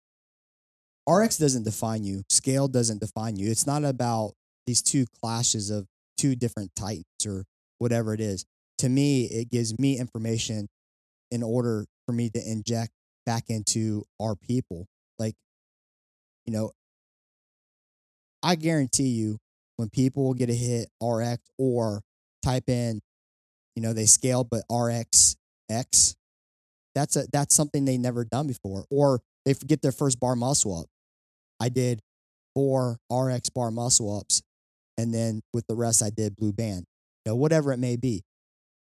B: RX doesn't define you. Scale doesn't define you. It's not about these two clashes of two different titans or whatever it is. To me, it gives me information in order for me to inject back into our people. Like, you know, I guarantee you when people get a hit RX or type in, you know, they scale, but RX X, that's a that's something they never done before. Or they forget their first bar muscle up. I did four RX bar muscle ups, and then with the rest, I did blue band. You know, whatever it may be.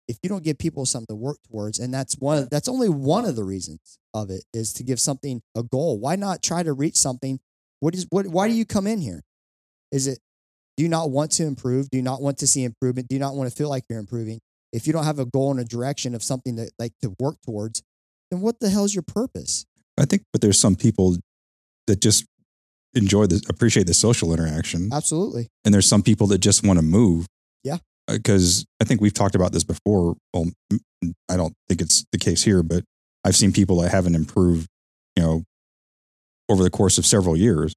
B: If you don't give people something to work towards, and that's one, that's only one of the reasons of it is to give something a goal. Why not try to reach something? What is what? Why do you come in here? Is it do you not want to improve? Do you not want to see improvement? Do you not want to feel like you're improving? If you don't have a goal and a direction of something that like to work towards, then what the hell's your purpose?
A: I think, but there's some people that just enjoy the appreciate the social interaction,
B: Absolutely.
A: and there's some people that just want to move.
B: Yeah.
A: Uh, because I think we've talked about this before. Well, I don't think it's the case here, but I've seen people that haven't improved, you know, over the course of several years,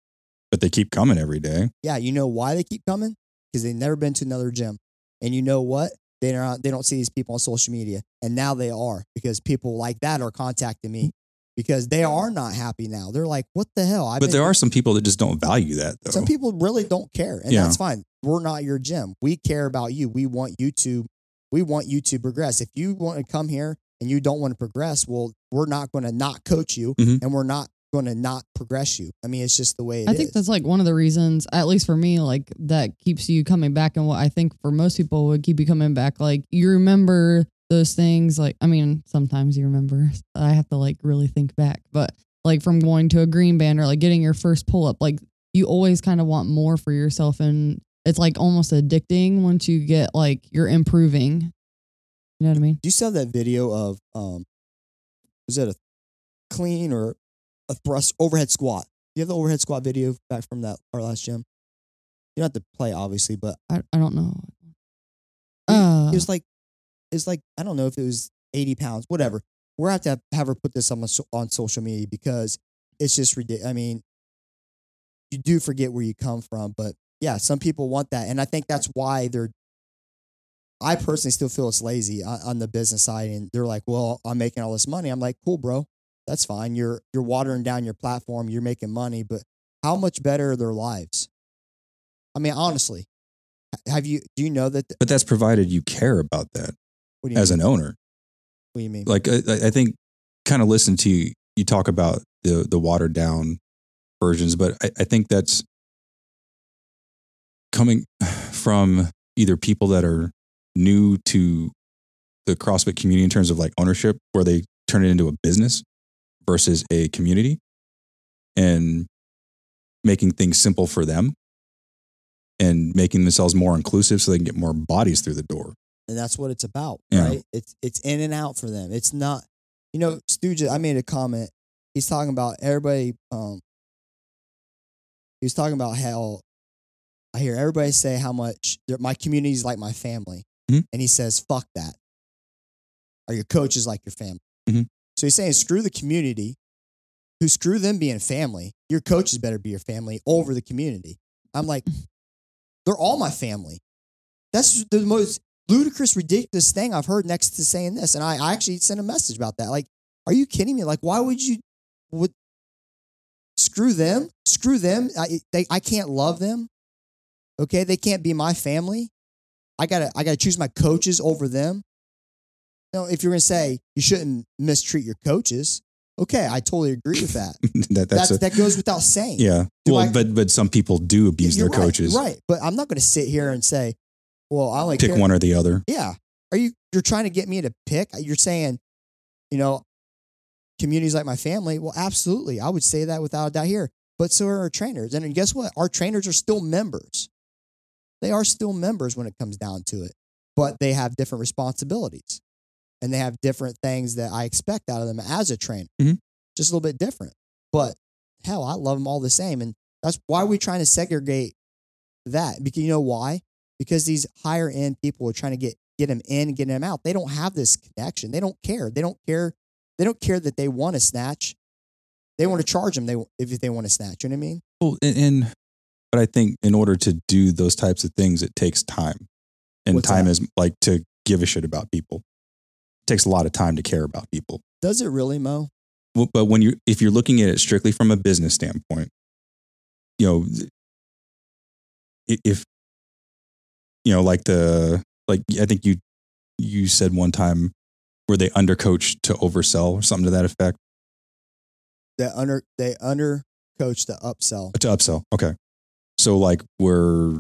A: but they keep coming every day.
B: Yeah, you know why they keep coming? Because they've never been to another gym. And you know what? They don't they don't see these people on social media. And now they are because people like that are contacting me because they are not happy now. They're like, what the hell? I've
A: but
B: been-
A: there are some people that just don't value that, though.
B: some people really don't care. And
A: Yeah.
B: that's fine. We're not your gym. We care about you. We want you to we want you to progress. If you want to come here and you don't want to progress, well, we're not going to not coach you
A: Mhm.
B: and we're not going to not progress you. I mean, it's just the way it
C: I
B: is.
C: think that's like one of the reasons, at least for me, like that keeps you coming back. And what I think for most people would keep you coming back, like you remember those things. Like, I mean, sometimes you remember. I have to like really think back, but like from going to a green band or like getting your first pull up, like you always kind of want more for yourself. And it's like almost addicting once you get like you're improving. You know what I mean?
B: Do you still have that video of um was it a clean or a thrust overhead squat? Do you have the overhead squat video back from that our last gym? You don't have to play obviously, but
C: I, I don't know.
B: it
C: Uh,
B: was like it's like I don't know if it was 80 pounds, whatever. We're gonna have to have, have her put this on on social media because it's just ridiculous. I mean, you do forget where you come from, but yeah, some people want that, and I think that's why they're I personally still feel it's lazy on, on the business side, and they're like, "Well, I'm making all this money." I'm like, "Cool, bro, that's fine. You're you're watering down your platform. You're making money, but how much better are their lives? I mean, honestly, have you do you know that? The,
A: But that's provided you care about that
B: what do you
A: as
B: mean?
A: an owner.
B: what do you mean?
A: Like I, I think, kind of listen to you. You talk about the the watered down versions, but I, I think that's coming (sighs) from either people that are new to the CrossFit community in terms of like ownership, where they turn it into a business versus a community, and making things simple for them and making themselves more inclusive so they can get more bodies through the door.
B: and that's what it's about,
A: Yeah.
B: right? It's it's in and out for them. It's not, you know, Stooge. I made a comment. He's talking about everybody. Um, he was talking about how I hear everybody say how much my community is like my family,
A: Mhm.
B: and he says, "Fuck that." Are your coaches like your family?
A: Mhm.
B: So he's saying, screw the community. Who screw them being family? Your coaches better be your family over the community. I'm like, they're all my family. That's the most ludicrous, ridiculous thing I've heard next to saying this. And I, I actually sent a message about that. Like, are you kidding me? Like, why would you would screw them? Screw them. I they I can't love them. Okay, they can't be my family. I gotta I gotta choose my coaches over them. Know, if you're gonna say you shouldn't mistreat your coaches, okay, I totally agree with that. (laughs)
A: that
B: That's,
A: that's, a,
B: that goes without saying.
A: yeah.
B: Do
A: well,
B: I-
A: but but some people do abuse their
B: right,
A: coaches.
B: right? But I'm not gonna sit here and say, well, I only
A: Pick
B: care-
A: one or the other.
B: Yeah. Are you you're trying to get me to pick? You're saying, you know, communities like my family. Well, absolutely. I would say that without a doubt here. But so are our trainers. And guess what? Our trainers are still members. They are still members when it comes down to it. But they have different responsibilities. And they have different things that I expect out of them as a trainer.
A: Mhm.
B: Just a little bit different. But hell, I love them all the same. And that's why we're trying to segregate that. Because you know why? Because these higher end people are trying to get get them in, get them out. They don't have this connection. They don't care. They don't care. They don't care that they want to snatch. They want to charge them. They if they want to snatch. You know what I mean?
A: Well, and, and but I think in order to do those types of things, it takes time, and
B: What's
A: time
B: that?
A: is like to give a shit about people. Takes a lot of time to care about people.
B: Does it really, Mo?
A: Well, But when you if you're looking at it strictly from a business standpoint, you know, if you know, like the like I think you you said one time where they undercoach to oversell or something to that effect
B: They under they under coach the upsell.
A: to upsell. Okay, so like we're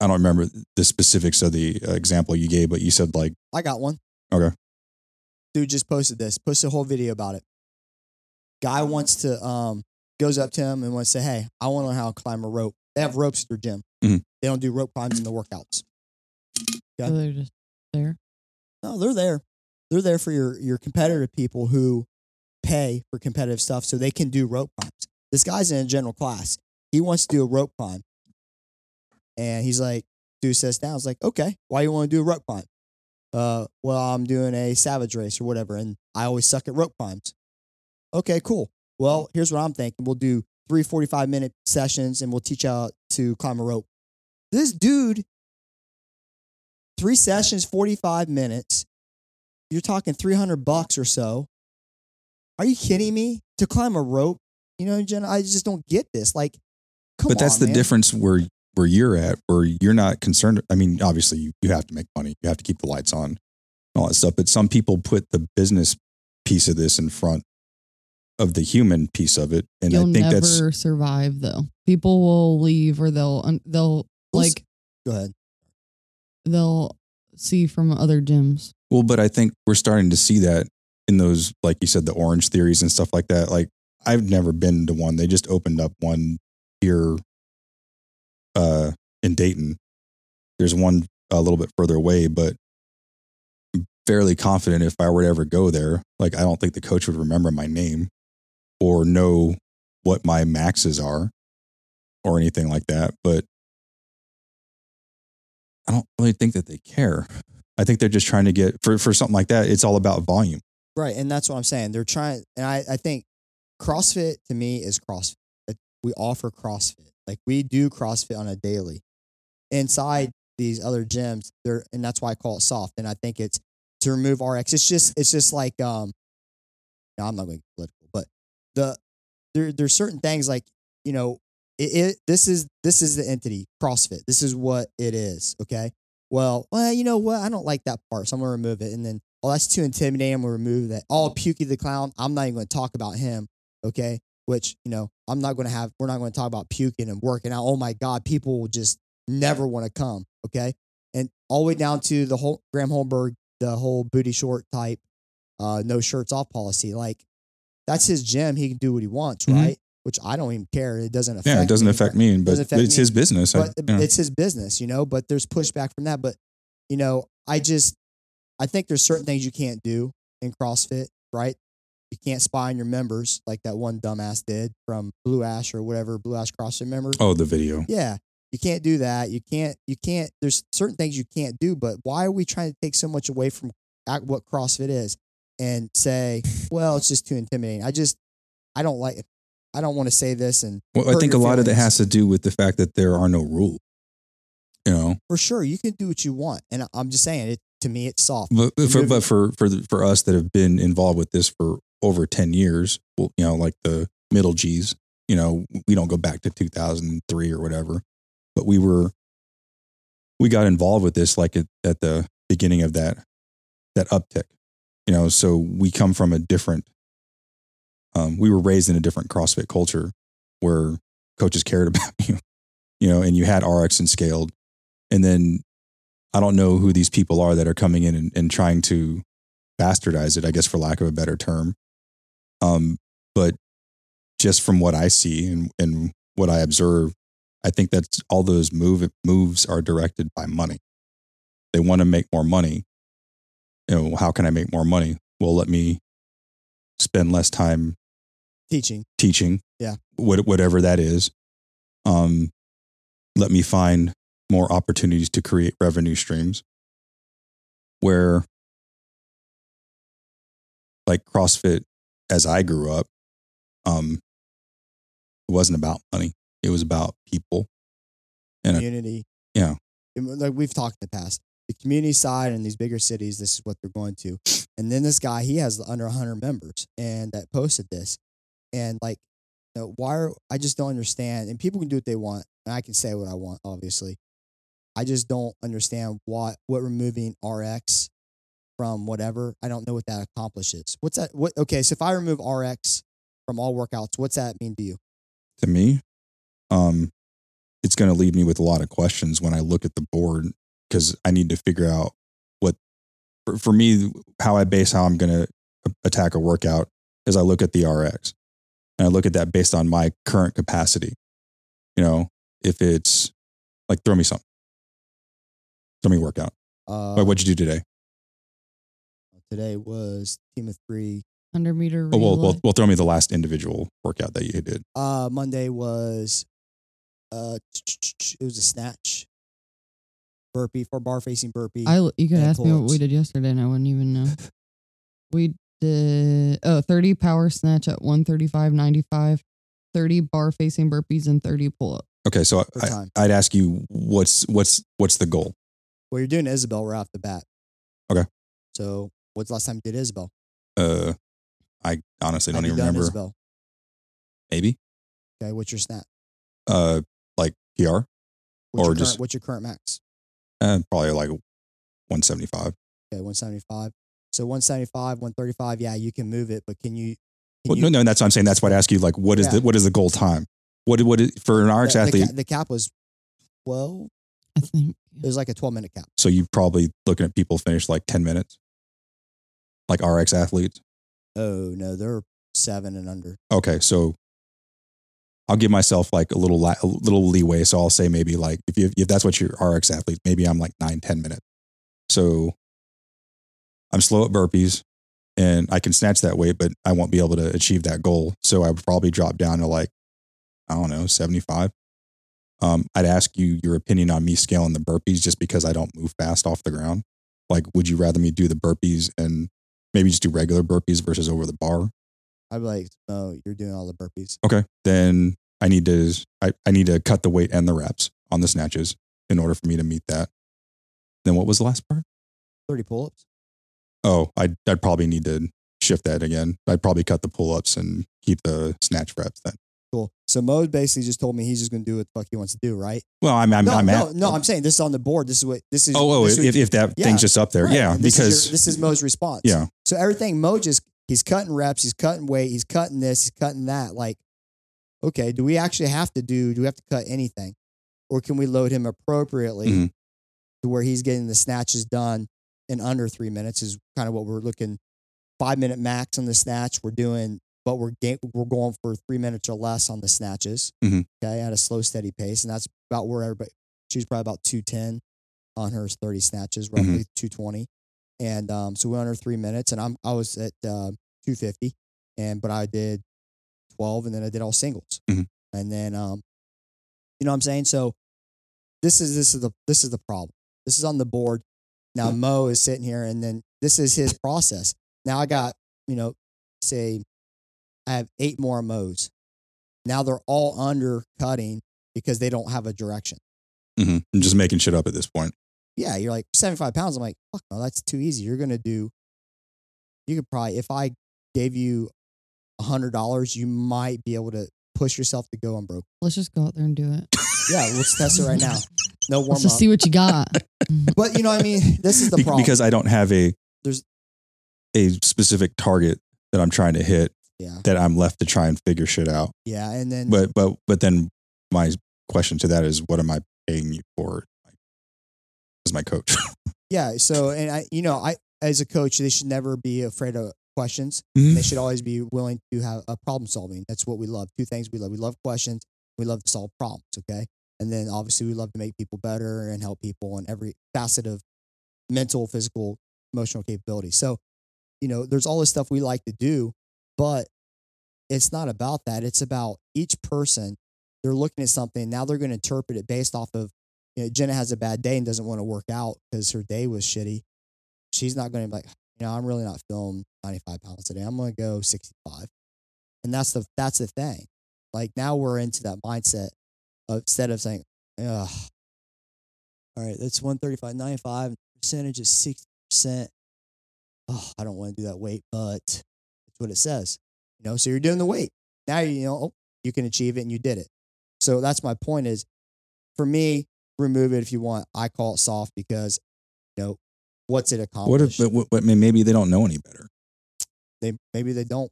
A: I don't remember the specifics of the uh, example you gave, but you said like
B: I got one.
A: Okay.
B: Dude just posted this. Posted a whole video about it. Guy wants to um goes up to him and wants to say, "Hey, I want to know how to climb a rope." They have ropes at their gym.
A: Mhm.
B: They don't do rope climbs in the workouts.
C: So they're just there.
B: No, they're there. They're there for your your competitive people who pay for competitive stuff so they can do rope climbs. This guy's in a general class. He wants to do a rope climb. And he's like, dude says down. I was like, okay, why you want to do a rope climb? Uh, well, I'm doing a savage race or whatever, and I always suck at rope climbs. Okay, cool. Well, here's what I'm thinking. We'll do three 45 minute sessions and we'll teach you how to climb a rope. This dude three sessions, 45 minutes. You're talking 300 bucks or so. Are you kidding me? To climb a rope? You know, Jen, I just don't get this. Like, come
A: but that's
B: on,
A: the
B: man.
A: difference where where you're at where you're not concerned i mean obviously you, you have to make money you have to keep the lights on all that stuff but some people put the business piece of this in front of the human piece of it and
C: You'll
A: i think
C: never
A: that's
C: survive though. People will leave or they'll they'll like
B: Go ahead.
C: they'll see from other gyms.
A: well but i think we're starting to see that in those like you said the orange theories and stuff like that like i've never been to one they just opened up one here uh in dayton there's one a little bit further away but fairly confident if i were to ever go there like i don't think the coach would remember my name or know what my maxes are or anything like that but i don't really think that they care i think they're just trying to get for, for something like that it's all about volume
B: Right. And that's what I'm saying. They're trying, and I, I think CrossFit to me is CrossFit. We offer CrossFit. Like we do CrossFit on a daily. Inside these other gyms, they're and that's why I call it soft. And I think it's to remove RX. It's just it's just like um no, I'm not going to get political, but the there there's certain things like, you know, it, it this is this is the entity, CrossFit. This is what it is. Okay. Well, well, you know what? I don't like that part, so I'm gonna remove it. And then, oh, that's too intimidating. I'm gonna remove that. Oh, Pukie the clown. I'm not even gonna talk about him. Okay. Which, you know, I'm not gonna have. We're not gonna talk about puking and working out. Oh my God, people will just never want to come. Okay. And all the way down to the whole Graham Holmberg, the whole booty short type, uh, no shirts off policy. Like that's his gym. He can do what he wants,
A: Mhm.
B: right? Which I don't even care. It doesn't affect.
A: Yeah, it doesn't
B: me.
A: affect me, but
B: affect
A: it's
B: me.
A: his business.
B: But
A: you know.
B: it's his business, you know. But there's pushback from that. But you know, I just I think there's certain things you can't do in CrossFit, right? You can't spy on your members like that one dumbass did from Blue Ash or whatever Blue Ash CrossFit members.
A: oh, the video.
B: Yeah. You can't do that. You can't, you can't, there's certain things you can't do, but why are we trying to take so much away from what CrossFit is and say, (laughs) well, it's just too intimidating? I just, I don't like it. I don't want to say this and
A: Well, I think a lot of it has to do with the fact that there are no rules. You know,
B: for sure you can do what you want. And I'm just saying it, to me, it's soft.
A: but for but for for the- for us that have been involved with this for over ten years, well, you know, like the middle G's, you know, we don't go back to two thousand three or whatever, but we were we got involved with this like at, at the beginning of that that uptick, you know. So we come from a different. Um, we were raised in a different CrossFit culture where coaches cared (laughs) about you, you know, and you had RX and scaled, and then I don't know who these people are that are coming in and, and trying to bastardize it, I guess, for lack of a better term. Um, but just from what I see and, and what I observe, I think that all those move moves are directed by money. They want to make more money. You know, how can I make more money? Well, let me spend less time
B: Teaching.
A: teaching.
B: Yeah.
A: What, whatever that is. Um, let me find more opportunities to create revenue streams where like CrossFit as I grew up, um, it wasn't about money. It was about people. And a-
B: community.
A: yeah.
B: Like we've talked in the past, the community side in these bigger cities, this is what they're going to. And then this guy, he has under 100 members and that posted this. And like, you know, why are, I just don't understand. And people can do what they want. And I can say what I want, obviously. I just don't understand what, what removing RX from whatever, I don't know what that accomplishes. What's that? What, okay. So if I remove RX from all workouts, what's that mean to you?
A: to me, um, it's going to leave me with a lot of questions when I look at the board because I need to figure out what, for, for me, how I base how I'm going to attack a workout is I look at the RX and I look at that based on my current capacity. You know, if it's like throw me something, throw me a workout.
B: Uh,
A: Like, what'd you do today?
B: Today was team of three.
C: 100 meter
A: Oh, well, well, well, throw me the last individual workout that you did.
B: Uh, Monday was, uh, it was a snatch, burpee for bar facing burpee.
C: I you could ask me what we did yesterday and I wouldn't even know. we did oh 30 power snatch at 135.95, 30 bar facing burpees and 30 pull up.
A: Okay, so
B: For
A: I, I'd ask you what's what's what's the goal?
B: well, you're doing Isabel right off the bat.
A: Okay.
B: So, what's the last time you did Isabel?
A: Uh, I honestly don't
B: Have you
A: even
B: done
A: remember.
B: Isabel?
A: Maybe
B: Okay. What's your snap?
A: uh, like PR,
B: What's
A: Or
B: your
A: just-
B: current, what's your current max?
A: uh, probably like 175.
B: Okay, 175. So 175, 135. Yeah, you can move it, but can you? Can
A: Well,
B: you
A: no, no, that's what I'm saying. That's why I ask you. Like, what is
B: Yeah.
A: the what is the goal time? What what is, for an RX
B: the, the
A: athlete?
B: ca- the cap was, well,
C: I think
B: it was like a 12 minute cap.
A: so you're probably looking at people finish like 10 minutes, like RX athletes.
B: Oh no, they're seven and under.
A: Okay, so I'll give myself like a little a little leeway. So I'll say maybe like if you, if that's what your RX athlete, maybe I'm like nine ten minutes. So I'm slow at burpees, and I can snatch that weight, but I won't be able to achieve that goal. So I would probably drop down to like I don't know seventy five. Um, I'd ask you your opinion on me scaling the burpees just because I don't move fast off the ground. Like, would you rather me do the burpees and maybe just do regular burpees versus over the bar?
B: I'd be like, no, you're doing all the burpees.
A: Okay. Then I need to I, I need to cut the weight and the reps on the snatches in order for me to meet that. Then what was the last part?
B: 30 pull ups.
A: Oh, I'd, I'd probably need to shift that again. I'd probably cut the pull ups and keep the snatch reps then.
B: Cool. So Mo basically just told me he's just going to do what the fuck he wants to do, right?
A: Well, I'm, I'm,
B: no,
A: I'm
B: no,
A: at.
B: no. I'm saying this is on the board. This is what this is.
A: oh, oh, if, if that
B: yeah,
A: thing's just up there.
B: right.
A: Yeah.
B: This
A: because,
B: is your- this is Mo's response.
A: yeah.
B: So everything Mo just he's cutting reps, he's cutting weight, he's cutting this, he's cutting that. Like, okay, do we actually have to do? Do we have to cut anything, or can we load him appropriately
A: Mhm.
B: to where he's getting the snatches done in under three minutes? Is kind of what we're looking. Five minute max on the snatch. We're doing, but we're ga- we're going for three minutes or less on the snatches.
A: Mhm.
B: Okay, at a slow, steady pace, and that's about where everybody. She's probably about two ten on her thirty snatches,
A: Mm-hmm.
B: roughly two twenty and um, so we're under three minutes, and I'm I was at uh, two fifty, and but I did twelve, and then I did all singles,
A: Mhm.
B: and then um, you know what I'm saying. So this is this is the this is the problem. This is on the board now. Mo is sitting here, and then this is his process. Now I got you know say I have eight more Mo's. Now they're all undercutting because they don't have a direction.
A: Mm-hmm. I'm just making shit up at this point.
B: Yeah, you're like 75 pounds. I'm like, fuck no, that's too easy. You're going to do, you could probably, if I gave you a hundred dollars, you might be able to push yourself to go unbroken.
C: Let's just go out there and do it.
B: Yeah, let's test it right now. No warm up.
C: Let's just
B: up.
C: see what you got. (laughs)
B: But you know what I mean? This is the
A: Be-
B: problem.
A: because I don't have a
B: There's-
A: a specific target that I'm trying to hit
B: yeah.
A: that I'm left to try and figure shit out.
B: Yeah. And then,
A: But but but then my question to that is, what am I paying you for as my coach? (laughs)
B: yeah. So, and I, you know, I, as a coach, they should never be afraid of questions.
A: Mhm.
B: They should always be willing to have a problem solving. That's what we love. Two things we love. We love questions. We love to solve problems. Okay. And then obviously we love to make people better and help people in every facet of mental, physical, emotional capability. So, you know, there's all this stuff we like to do, but it's not about that. It's about each person. They're looking at something. Now they're going to interpret it based off of, you know, Jenna has a bad day and doesn't want to work out because her day was shitty. She's not going to be like, you know, I'm really not feeling 95 pounds today. I'm going to go 65. And that's the, that's the thing. Like now we're into that mindset of instead of saying, ugh, all right, that's 135, 95 percentage is 60%. Oh, I don't want to do that weight, but it's what it says. You know, so you're doing the weight. Now you know oh, you can achieve it and you did it. So that's my point is for me, remove it if you want. I call it soft because, you know, what's it accomplished?
A: what
B: accomplish?
A: if but, what, but maybe they don't know any better?
B: they maybe they don't.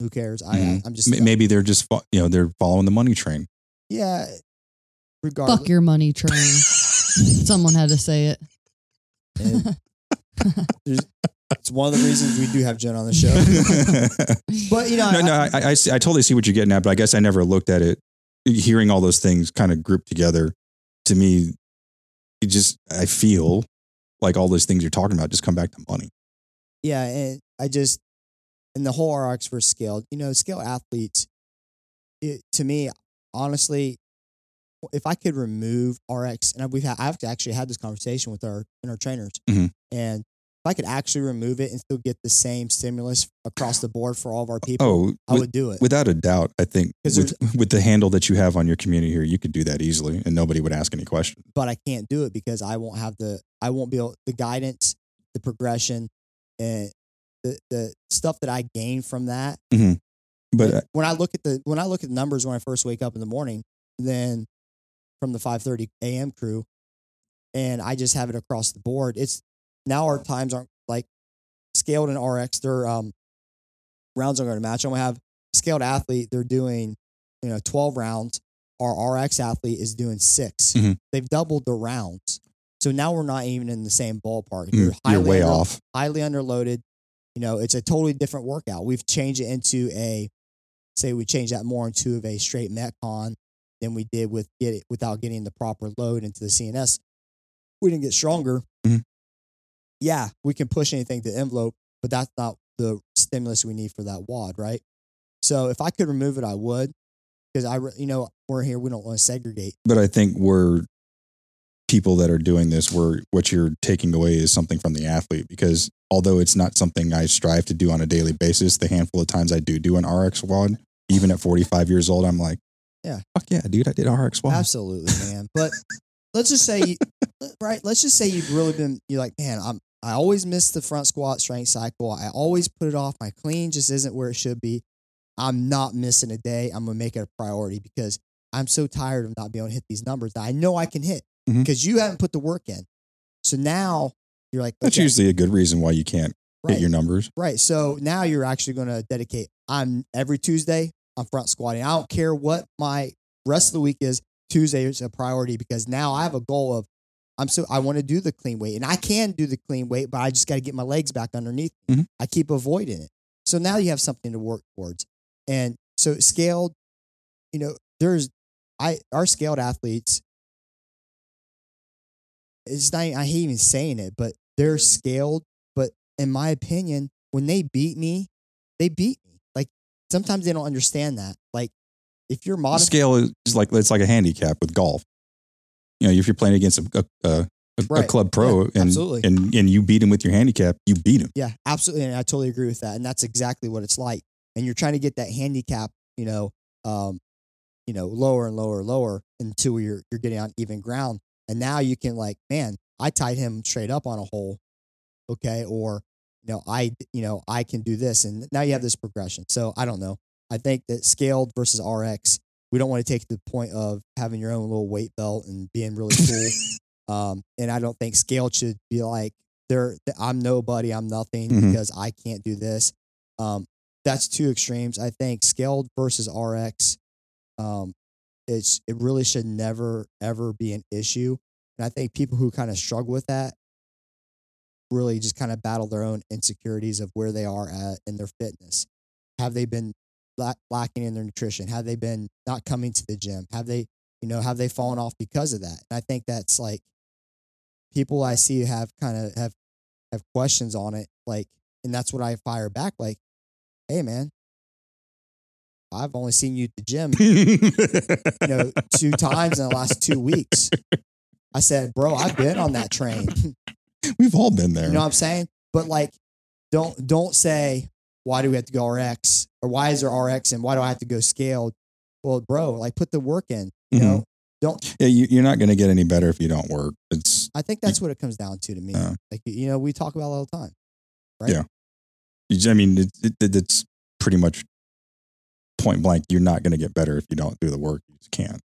B: Who cares? I,
A: Mhm.
B: I'm just
A: M- Maybe they're just fo- you know they're following the money train.
B: yeah. Regardless,
C: Fuck your money train. (laughs) Someone had to say it. (laughs)
B: It's one of the reasons we do have Jen on the show. (laughs) but you know,
A: no,
B: I,
A: no, I, I, see- I totally see what you're getting at, but I guess I never looked at it. Hearing all those things kind of grouped together, to me, it just I feel like all those things you're talking about just come back to money.
B: yeah, and I just and the whole RX for scale, you know, scale athletes. It, to me, honestly, if I could remove RX, and we've had, I've actually had this conversation with our and our trainers,
A: Mhm.
B: and if I could actually remove it and still get the same stimulus across the board for all of our people,
A: Oh,
B: I
A: with-
B: would do it.
A: without a doubt, I think with, with the handle that you have on your community here, you could do that easily, and nobody would ask any questions.
B: but I can't do it because I won't have the I won't be able the guidance, the progression, and the the stuff that I gain from that.
A: But uh,
B: when I look at the when I look at the numbers when I first wake up in the morning, then from the five thirty a.m. crew, and I just have it across the board. It's now our times aren't like scaled in RX. Their um, rounds aren't going to match. I'm gonna have scaled athlete. They're doing you know twelve rounds. Our RX athlete is doing 6
A: Mhm.
B: They've doubled the rounds. So now we're not even in the same ballpark.
A: mm, you're
B: highly
A: way
B: under-
A: off.
B: highly underloaded. You know, it's a totally different workout. We've changed it into a, say, we changed that more into of a straight metcon than we did with get it without getting the proper load into the CNS. We didn't get stronger.
A: Mhm.
B: Yeah, we can push anything to the envelope, but that's not the stimulus we need for that WOD, right? So if I could remove it, I would, because I, you know, we're here. We don't want to segregate.
A: But I think we're people that are doing this where what you're taking away is something from the athlete because although it's not something I strive to do on a daily basis, the handful of times I do do an RX WOD, even at 45 years old, I'm like,
B: Yeah.
A: fuck yeah, dude, I did RX WOD.
B: Absolutely, man. But let's just say, (laughs) right. Let's just say you've really been. You're like, man, I'm. I always miss the front squat strength cycle. I always put it off. My clean just isn't where it should be. I'm not missing a day. I'm gonna make it a priority because I'm so tired of not being able to hit these numbers that I know I can hit
A: mm-hmm.
B: because you haven't put the work in. So now you're like,
A: That's usually a good reason why you can't
B: right,
A: hit your numbers.
B: right. So now you're actually going to dedicate. I'm every Tuesday. I'm front squatting. I don't care what my rest of the week is. Tuesday is a priority because now I have a goal of I'm so I want to do the clean weight and I can do the clean weight, but I just got to get my legs back underneath. me.
A: Mhm.
B: I keep avoiding it. So now you have something to work towards. And so scaled, you know, there's I our scaled athletes. It's not I hate even saying it, but they're scaled. But in my opinion, when they beat me, they beat me. Like sometimes they don't understand that. Like if you're modest,
A: scale is like it's like a handicap with golf. You know, if you're playing against a, a, a, a
B: Right.
A: club pro
B: Yeah,
A: and,
B: absolutely.
A: and and you beat him with your handicap, you beat him.
B: Yeah, absolutely. And I totally agree with that. And that's exactly what it's like. And you're trying to get that handicap, you know, um, you know, lower and lower and lower until you're you're getting on even ground. And now you can like, man, I tied him straight up on a hole. Okay. Or, you know, I you know, I can do this. And now you have this progression. So I don't know. I think that scaled versus RX, we don't want to take the point of having your own little weight belt and being really (laughs) cool. um, and I don't think scaled should be like they're I'm nobody, I'm nothing
A: Mhm.
B: because I can't do this. Um, that's two extremes. I think scaled versus RX, um, it's it really should never ever be an issue. And I think people who kind of struggle with that really just kind of battle their own insecurities of where they are at in their fitness. Have they been lack, lacking in their nutrition? Have they been not coming to the gym? Have they, you know, have they fallen off because of that? And I think that's like people I see have kind of have have questions on it, like, and that's what I fire back, like, hey man, I've only seen you at the gym, you know, two times in the last two weeks. I said, bro, I've been on that train. (laughs)
A: We've all been there.
B: You know what I'm saying? But like, don't don't say why do we have to go RX or why is there RX and why do I have to go scaled? Well, bro, like put the work in. You
A: Mhm.
B: know, don't.
A: yeah, you, you're not going to get any better if you don't work. It's
B: I think that's what it comes down to to me.
A: Yeah.
B: Like you know, we talk about all the time. Right?
A: Yeah. you I mean, it, it, it's pretty much point blank. You're not going to get better if you don't do the work. You just can't.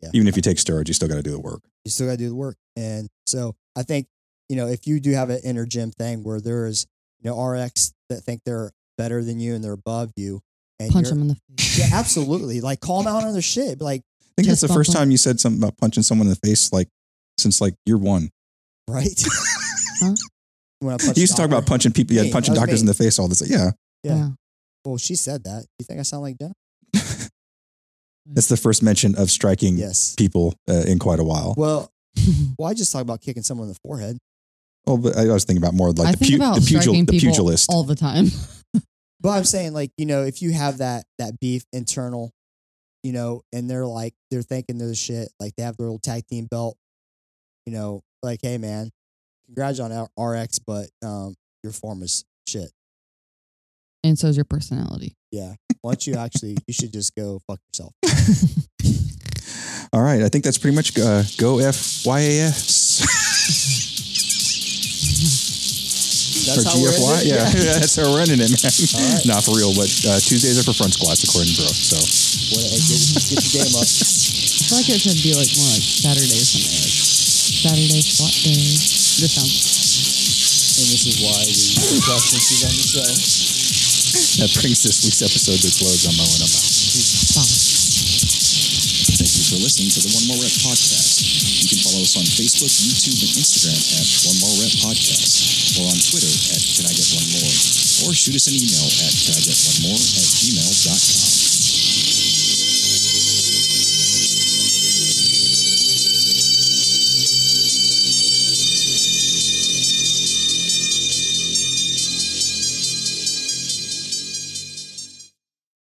B: Yeah.
A: Even if you take steroids, you still got to do the work.
B: You still got to do the work. And so I think you know if you do have an inner gym thing where there is you know RX that think they're better than you and they're above you, and
C: Punch
B: you're-
C: in the face.
B: Yeah, absolutely. Like call them out on their shit. Like
A: I think that's the first
C: bump 'em.
A: time you said something about punching someone in the face, like since like year one.
B: right. (laughs)
C: Huh?
B: You wanna
A: You used to talk about punching people, yeah,
B: Me,
A: punching doctors
B: me.
A: in the face all this. Yeah,
B: Yeah. Well, she said that. You think I sound like Jenna? (laughs)
A: that's the first mention of striking
B: Yes.
A: people uh, in quite a while.
B: Well, (laughs) well, I just talk about kicking someone in the forehead.
A: Oh, but I was thinking about more like
C: I
A: the,
C: think
A: pu-
C: about
A: the, pugil- the pugilist.
C: all the time. (laughs)
B: But I'm saying, like, you know, if you have that that beef internal, you know, and they're like they're thinking they're the shit, like they have their little tag team belt, you know, like, hey man, congrats on our RX, but um, your form is shit.
C: and so is your personality.
B: Yeah. Why don't you (laughs) actually? You should just go fuck yourself. (laughs)
A: All right, I think that's pretty much uh, go FYAS
B: That's
A: or
B: how we're
A: GFY. Yeah, yeah, (laughs) that's how we're running it, man. (laughs)
B: All right.
A: Not for real, but uh, Tuesdays are for front squats according to bro. So
B: What, hey, get, get your game up.
C: I feel like it should be like more like Saturday or something. Like Saturday squat day. This sounds.
B: And this is why we question she's on the show.
A: that brings this week's episode to a close. I'm Mo and I'm out.
C: Wow.
D: Thank you for listening to the One More Rep podcast. You can follow us on Facebook, YouTube, and Instagram at One More Rep Podcast, or on Twitter at Can I Get One More, or shoot us an email at Can I Get One More at gmail.com.